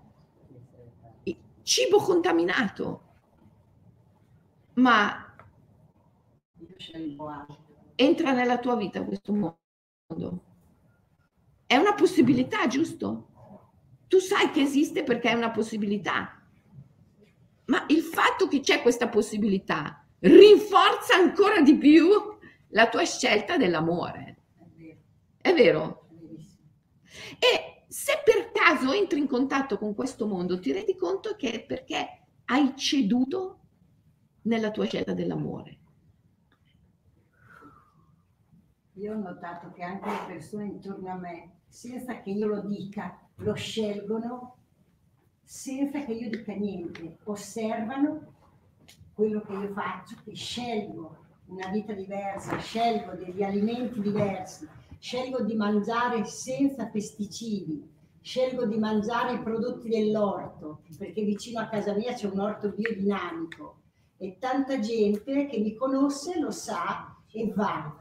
cibo contaminato. Ma entra nella tua vita questo mondo. È una possibilità, giusto? Tu sai che esiste perché è una possibilità. Ma il fatto che c'è questa possibilità rinforza ancora di più la tua scelta dell'amore. È vero. E se per caso entri in contatto con questo mondo, ti rendi conto che è perché hai ceduto nella tua scelta dell'amore. Io ho notato che anche le persone intorno a me, senza che io lo dica, lo scelgono, senza che io dica niente, osservano quello che io faccio, che scelgo una vita diversa, scelgo degli alimenti diversi, scelgo di mangiare senza pesticidi, scelgo di mangiare i prodotti dell'orto, perché vicino a casa mia c'è un orto biodinamico e tanta gente che mi conosce lo sa e va.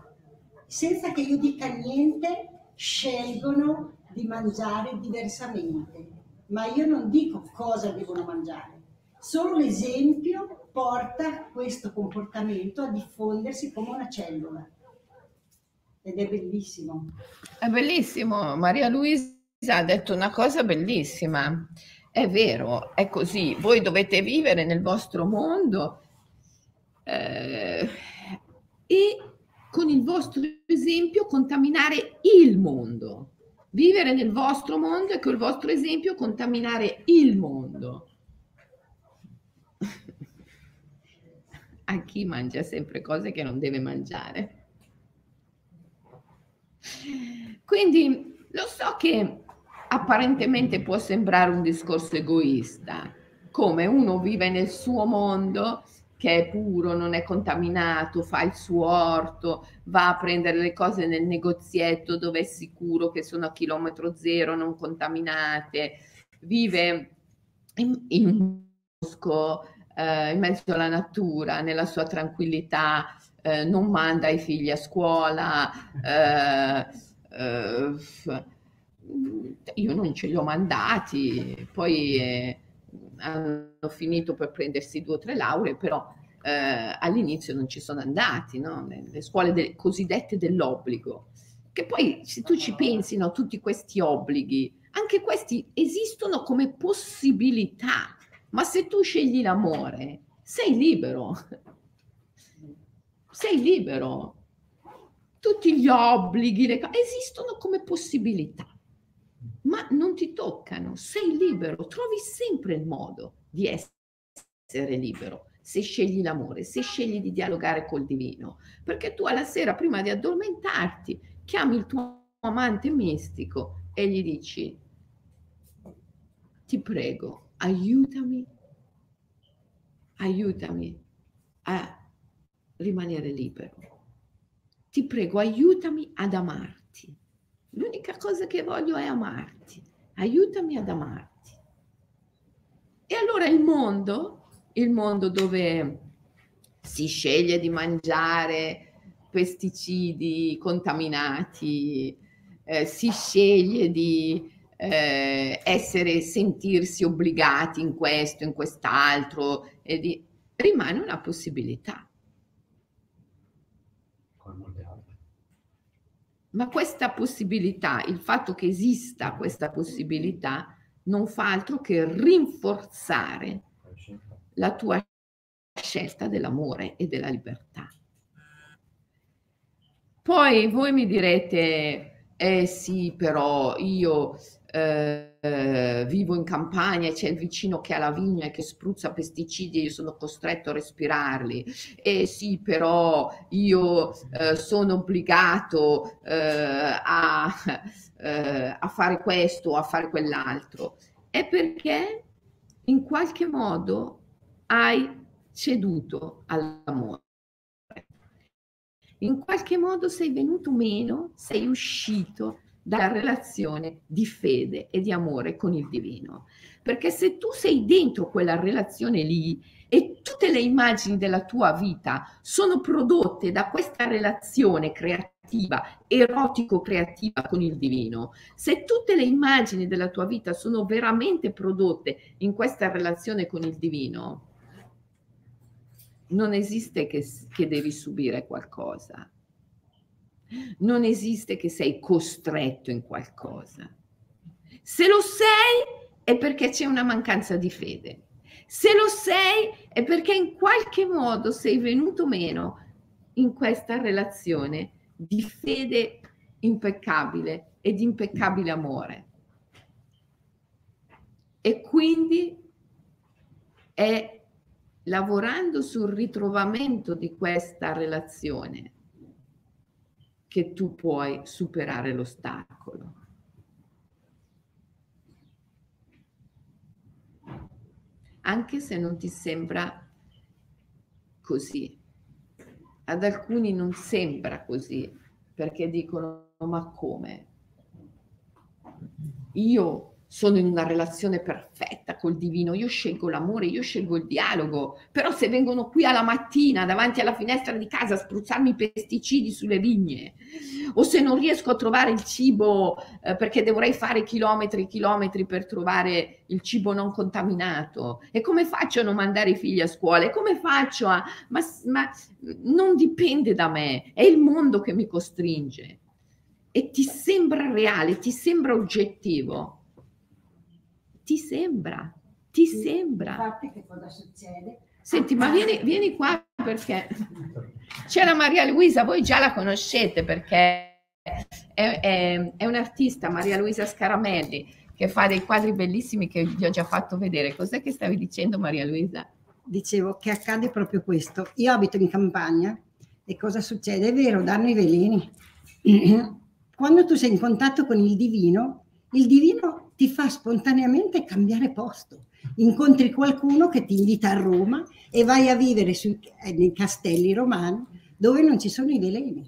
Senza che io dica niente, scelgono di mangiare diversamente, ma io non dico cosa devono mangiare. Solo l'esempio porta questo comportamento a diffondersi come una cellula. Ed è bellissimo. È bellissimo, Maria Luisa ha detto una cosa bellissima. È vero, è così. Voi dovete vivere nel vostro mondo eh, e con il vostro esempio contaminare il mondo. Vivere nel vostro mondo e col vostro esempio contaminare il mondo. A chi mangia sempre cose che non deve mangiare. Quindi lo so che apparentemente può sembrare un discorso egoista, come uno vive nel suo mondo che è puro, non è contaminato, fa il suo orto, va a prendere le cose nel negozietto dove è sicuro che sono a chilometro zero, non contaminate, vive in, in bosco, eh, in mezzo alla natura, nella sua tranquillità, eh, non manda i figli a scuola. Eh, eh io non ce li ho mandati, poi hanno finito per prendersi due o tre lauree, però eh, all'inizio non ci sono andati, no? le scuole de- cosiddette dell'obbligo, che poi se tu ci pensi, no, tutti questi obblighi, anche questi esistono come possibilità, ma se tu scegli l'amore, sei libero, sei libero. Tutti gli obblighi le... esistono come possibilità ma non ti toccano, sei libero, trovi sempre il modo di essere libero se scegli l'amore, se scegli di dialogare col divino, perché tu alla sera prima di addormentarti chiami il tuo amante mistico e gli dici ti prego, aiutami, aiutami a rimanere libero. Ti prego, aiutami ad amarti L'unica cosa che voglio è amarti. Aiutami ad amarti. E allora il mondo, il mondo dove si sceglie di mangiare pesticidi contaminati, eh, si sceglie di eh, essere, sentirsi obbligati in questo, in quest'altro, e di, rimane una possibilità. Ma questa possibilità, il fatto che esista questa possibilità, non fa altro che rinforzare la tua scelta dell'amore e della libertà. Poi voi mi direte, eh sì, però io eh, vivo in campagna e c'è il vicino che ha la vigna e che spruzza pesticidi e io sono costretto a respirarli. E sì, però io eh, sono obbligato eh, a, eh, a fare questo o a fare quell'altro. È perché in qualche modo hai ceduto all'amore. In qualche modo sei venuto meno, sei uscito dalla relazione di fede e di amore con il divino. Perché se tu sei dentro quella relazione lì e tutte le immagini della tua vita sono prodotte da questa relazione creativa, erotico-creativa con il divino, se tutte le immagini della tua vita sono veramente prodotte in questa relazione con il divino, non esiste che, che devi subire qualcosa non esiste che sei costretto in qualcosa. Se lo sei è perché c'è una mancanza di fede. Se lo sei è perché in qualche modo sei venuto meno in questa relazione di fede impeccabile e di impeccabile amore. E quindi è lavorando sul ritrovamento di questa relazione che tu puoi superare l'ostacolo. Anche se non ti sembra così. Ad alcuni non sembra così, perché dicono, ma come? Io sono in una relazione perfetta col divino, io scelgo l'amore, io scelgo il dialogo, però se vengono qui alla mattina davanti alla finestra di casa a spruzzarmi i pesticidi sulle vigne, o se non riesco a trovare il cibo eh, perché dovrei fare chilometri e chilometri per trovare il cibo non contaminato, e come faccio a non mandare i figli a scuola? E come faccio a... Ma, ma non dipende da me, è il mondo che mi costringe. E ti sembra reale, ti sembra oggettivo ti sembra, ti sì, sembra. Infatti che cosa succede? Senti, ma vieni, vieni qua perché c'è la Maria Luisa, voi già la conoscete perché è, è, è un'artista, Maria Luisa Scaramelli, che fa dei quadri bellissimi che vi ho già fatto vedere. Cos'è che stavi dicendo Maria Luisa? Dicevo che accade proprio questo. Io abito in campagna e cosa succede? È vero, danno i veleni. Quando tu sei in contatto con il divino, il divino ti fa spontaneamente cambiare posto. Incontri qualcuno che ti invita a Roma e vai a vivere sui, eh, nei castelli romani dove non ci sono i veleni.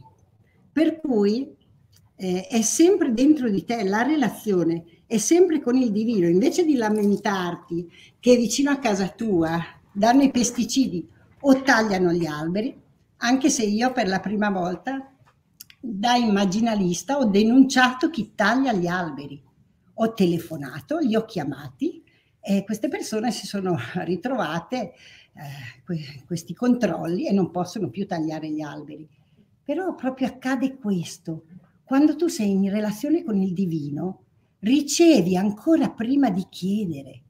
Per cui eh, è sempre dentro di te la relazione, è sempre con il divino. Invece di lamentarti che vicino a casa tua danno i pesticidi o tagliano gli alberi, anche se io per la prima volta da immaginalista ho denunciato chi taglia gli alberi. Ho telefonato, li ho chiamati e queste persone si sono ritrovate eh, questi controlli e non possono più tagliare gli alberi. Però proprio accade questo. Quando tu sei in relazione con il divino, ricevi ancora prima di chiedere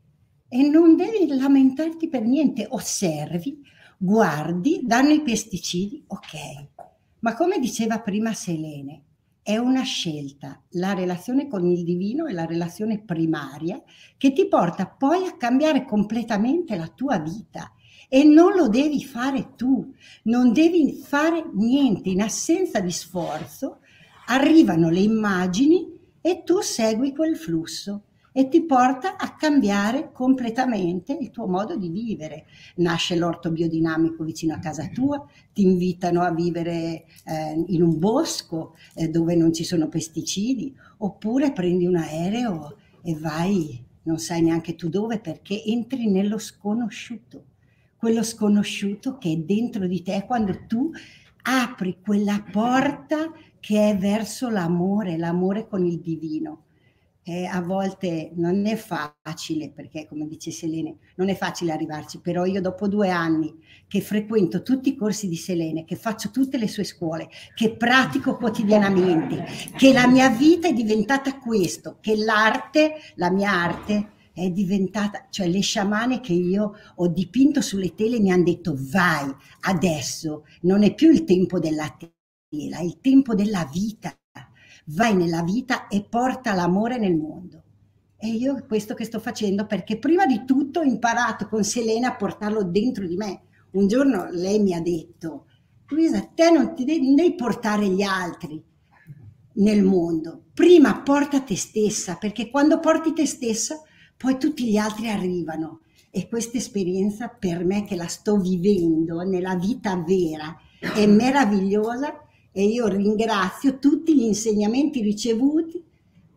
e non devi lamentarti per niente, osservi, guardi, danno i pesticidi, ok. Ma come diceva prima Selene, è una scelta, la relazione con il divino è la relazione primaria che ti porta poi a cambiare completamente la tua vita. E non lo devi fare tu, non devi fare niente, in assenza di sforzo arrivano le immagini e tu segui quel flusso e ti porta a cambiare completamente il tuo modo di vivere. Nasce l'orto biodinamico vicino a casa tua, ti invitano a vivere eh, in un bosco eh, dove non ci sono pesticidi, oppure prendi un aereo e vai, non sai neanche tu dove, perché entri nello sconosciuto, quello sconosciuto che è dentro di te quando tu apri quella porta che è verso l'amore, l'amore con il divino eh, a volte non è facile, perché come dice Selene, non è facile arrivarci, però io dopo due anni che frequento tutti i corsi di Selene, che faccio tutte le sue scuole, che pratico quotidianamente, che la mia vita è diventata questo, che l'arte, la mia arte è diventata, cioè le sciamane che io ho dipinto sulle tele mi hanno detto vai, adesso non è più il tempo della tela, è il tempo della vita vai nella vita e porta l'amore nel mondo. E io questo che sto facendo perché prima di tutto ho imparato con Selena a portarlo dentro di me. Un giorno lei mi ha detto, Luisa, te non ti devi, non devi portare gli altri nel mondo, prima porta te stessa, perché quando porti te stessa, poi tutti gli altri arrivano. E questa esperienza per me che la sto vivendo nella vita vera è meravigliosa e io ringrazio tutti gli insegnamenti ricevuti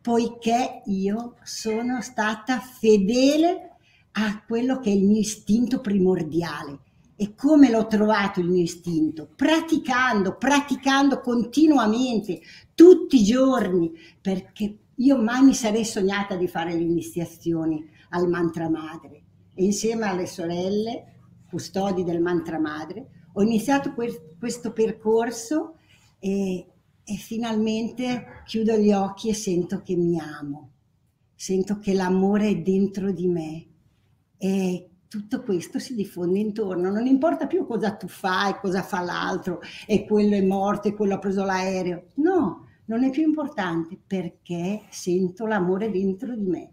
poiché io sono stata fedele a quello che è il mio istinto primordiale. E come l'ho trovato il mio istinto? Praticando, praticando continuamente, tutti i giorni, perché io mai mi sarei sognata di fare le iniziazioni al mantra madre. E insieme alle sorelle, custodi del mantra madre, ho iniziato questo percorso e, e finalmente chiudo gli occhi e sento che mi amo, sento che l'amore è dentro di me. E tutto questo si diffonde intorno, non importa più cosa tu fai, cosa fa l'altro, e quello è morto, e quello ha preso l'aereo, no, non è più importante perché sento l'amore dentro di me.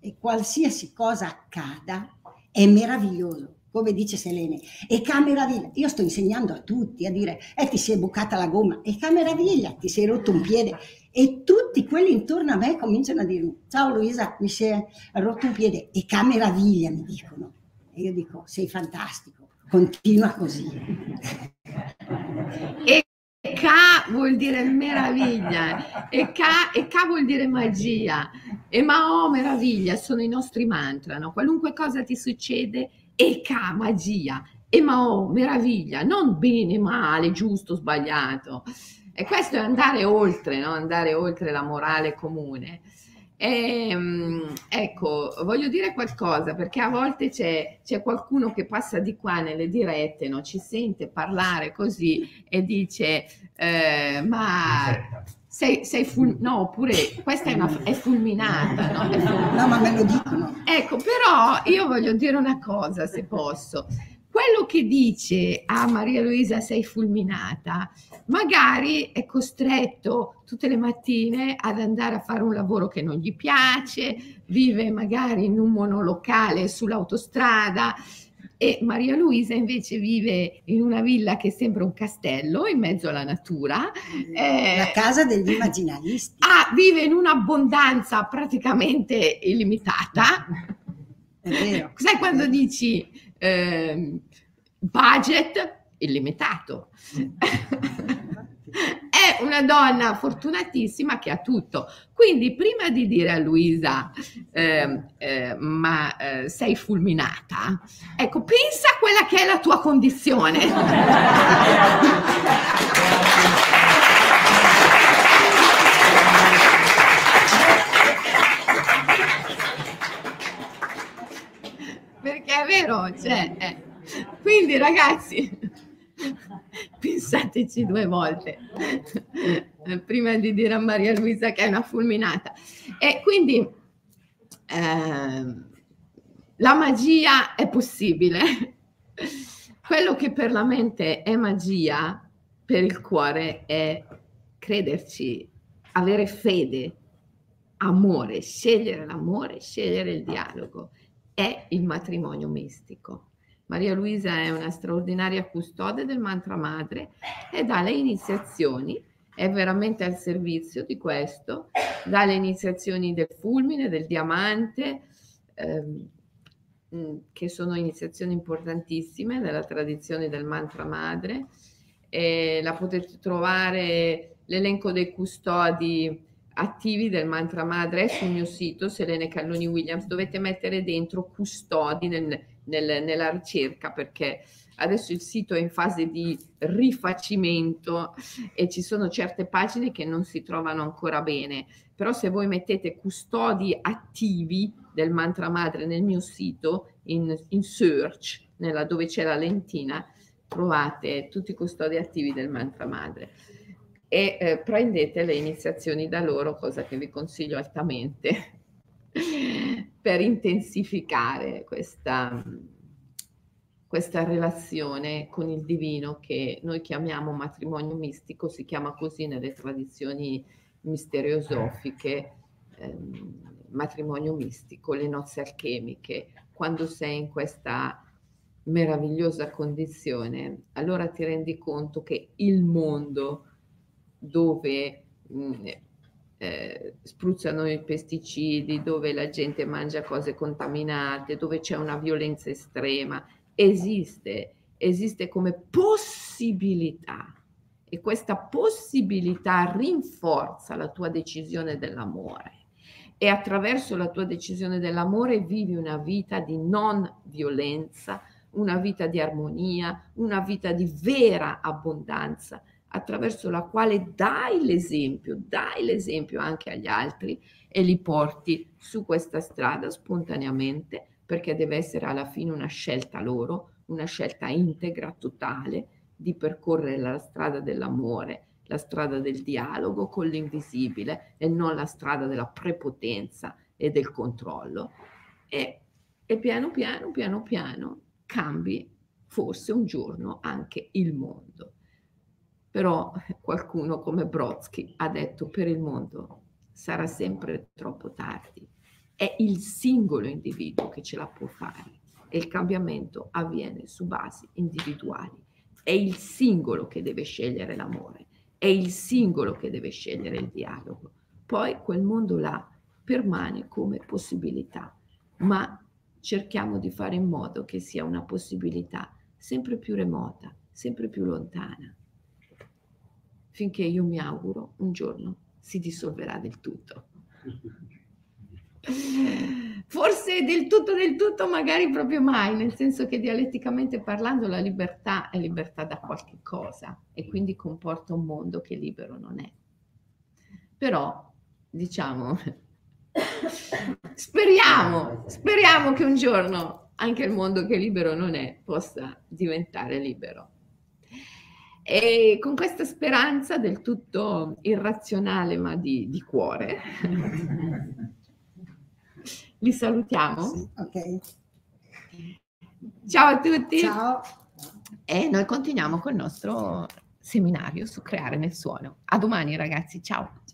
E qualsiasi cosa accada è meraviglioso come dice Selene, e che meraviglia, io sto insegnando a tutti a dire, eh ti è bucata la gomma, e che meraviglia, ti sei rotto un piede, e tutti quelli intorno a me cominciano a dirmi, ciao Luisa, mi è rotto un piede, e che meraviglia mi dicono, e io dico, sei fantastico, continua così. E Ka vuol dire meraviglia, e Ka, e Ka vuol dire magia, e Mao meraviglia, sono i nostri mantra, no? qualunque cosa ti succede Eka, magia, e Mao, meraviglia, non bene, male, giusto, sbagliato. E questo è andare oltre, no? andare oltre la morale comune. E, ehm, ecco, voglio dire qualcosa perché a volte c'è, c'è, qualcuno che passa di qua nelle dirette, no? ci sente parlare così e dice: eh, Ma sei, sei ful- no, oppure questa è, una, è fulminata, no? È fulminata. No, ma me lo dicono. Ecco, però io voglio dire una cosa, se posso. Quello che dice a ah, Maria Luisa sei fulminata, magari è costretto tutte le mattine ad andare a fare un lavoro che non gli piace, vive magari in un monolocale sull'autostrada, e Maria Luisa invece vive in una villa che sembra un castello in mezzo alla natura. Eh, la casa degli immaginaristi. Ah, vive in un'abbondanza praticamente illimitata. È vero. Sai quando dici eh, budget illimitato? è una donna fortunatissima che ha tutto. Quindi prima di dire a Luisa, eh, eh, ma eh, sei fulminata, ecco, pensa a quella che è la tua condizione. Perché è vero, cioè, eh. quindi ragazzi, pensateci due volte prima di dire a Maria Luisa che è una fulminata. E quindi eh, la magia è possibile. Quello che per la mente è magia, per il cuore è crederci, avere fede, amore, scegliere l'amore, scegliere il dialogo. È il matrimonio mistico. Maria Luisa è una straordinaria custode del mantra madre e dà le iniziazioni, è veramente al servizio di questo, dà le iniziazioni del fulmine, del diamante, ehm, mm, che sono iniziazioni importantissime nella tradizione del mantra madre. E la potete trovare l'elenco dei custodi attivi del mantra madre sul mio sito Selene Calloni Williams dovete mettere dentro custodi nel, nel, nella ricerca perché adesso il sito è in fase di rifacimento e ci sono certe pagine che non si trovano ancora bene, però se voi mettete custodi attivi del mantra madre nel mio sito in, in search, nella, dove c'è la lentina, trovate tutti i custodi attivi del mantra madre. E eh, prendete le iniziazioni da loro, cosa che vi consiglio altamente per intensificare questa, questa relazione con il divino che noi chiamiamo matrimonio mistico, si chiama così nelle tradizioni misteriosofiche, ehm, matrimonio mistico, le nozze alchemiche, quando sei in questa meravigliosa condizione, allora ti rendi conto che il mondo dove mh, mm, eh, spruzzano i pesticidi, dove la gente mangia cose contaminate, dove c'è una violenza estrema, esiste, esiste come possibilità. E questa possibilità rinforza la tua decisione dell'amore. E attraverso la tua decisione dell'amore vivi una vita di non violenza, una vita di armonia, una vita di vera abbondanza attraverso la quale dai l'esempio, dai l'esempio anche agli altri e li porti su questa strada spontaneamente, perché deve essere alla fine una scelta loro, una scelta integra, totale, di percorrere la strada dell'amore, la strada del dialogo con l'invisibile e non la strada della prepotenza e del controllo. E, e piano piano, piano piano cambi forse un giorno anche il mondo. Però qualcuno come Brodsky ha detto per il mondo sarà sempre troppo tardi. È il singolo individuo che ce la può fare e il cambiamento avviene su basi individuali. È il singolo che deve scegliere l'amore, è il singolo che deve scegliere il dialogo. Poi quel mondo là permane come possibilità, ma cerchiamo di fare in modo che sia una possibilità sempre più remota, sempre più lontana finché io mi auguro un giorno si dissolverà del tutto. Forse del tutto del tutto, magari proprio mai, nel senso che dialetticamente parlando la libertà è libertà da qualche cosa e quindi comporta un mondo che libero non è. Però, diciamo, speriamo, speriamo che un giorno anche il mondo che libero non è possa diventare libero. E con questa speranza del tutto irrazionale ma di, di cuore, li salutiamo. Sì, okay. Ciao a tutti. Ciao. E noi continuiamo col nostro seminario su creare nel suono. A domani ragazzi, ciao. ciao.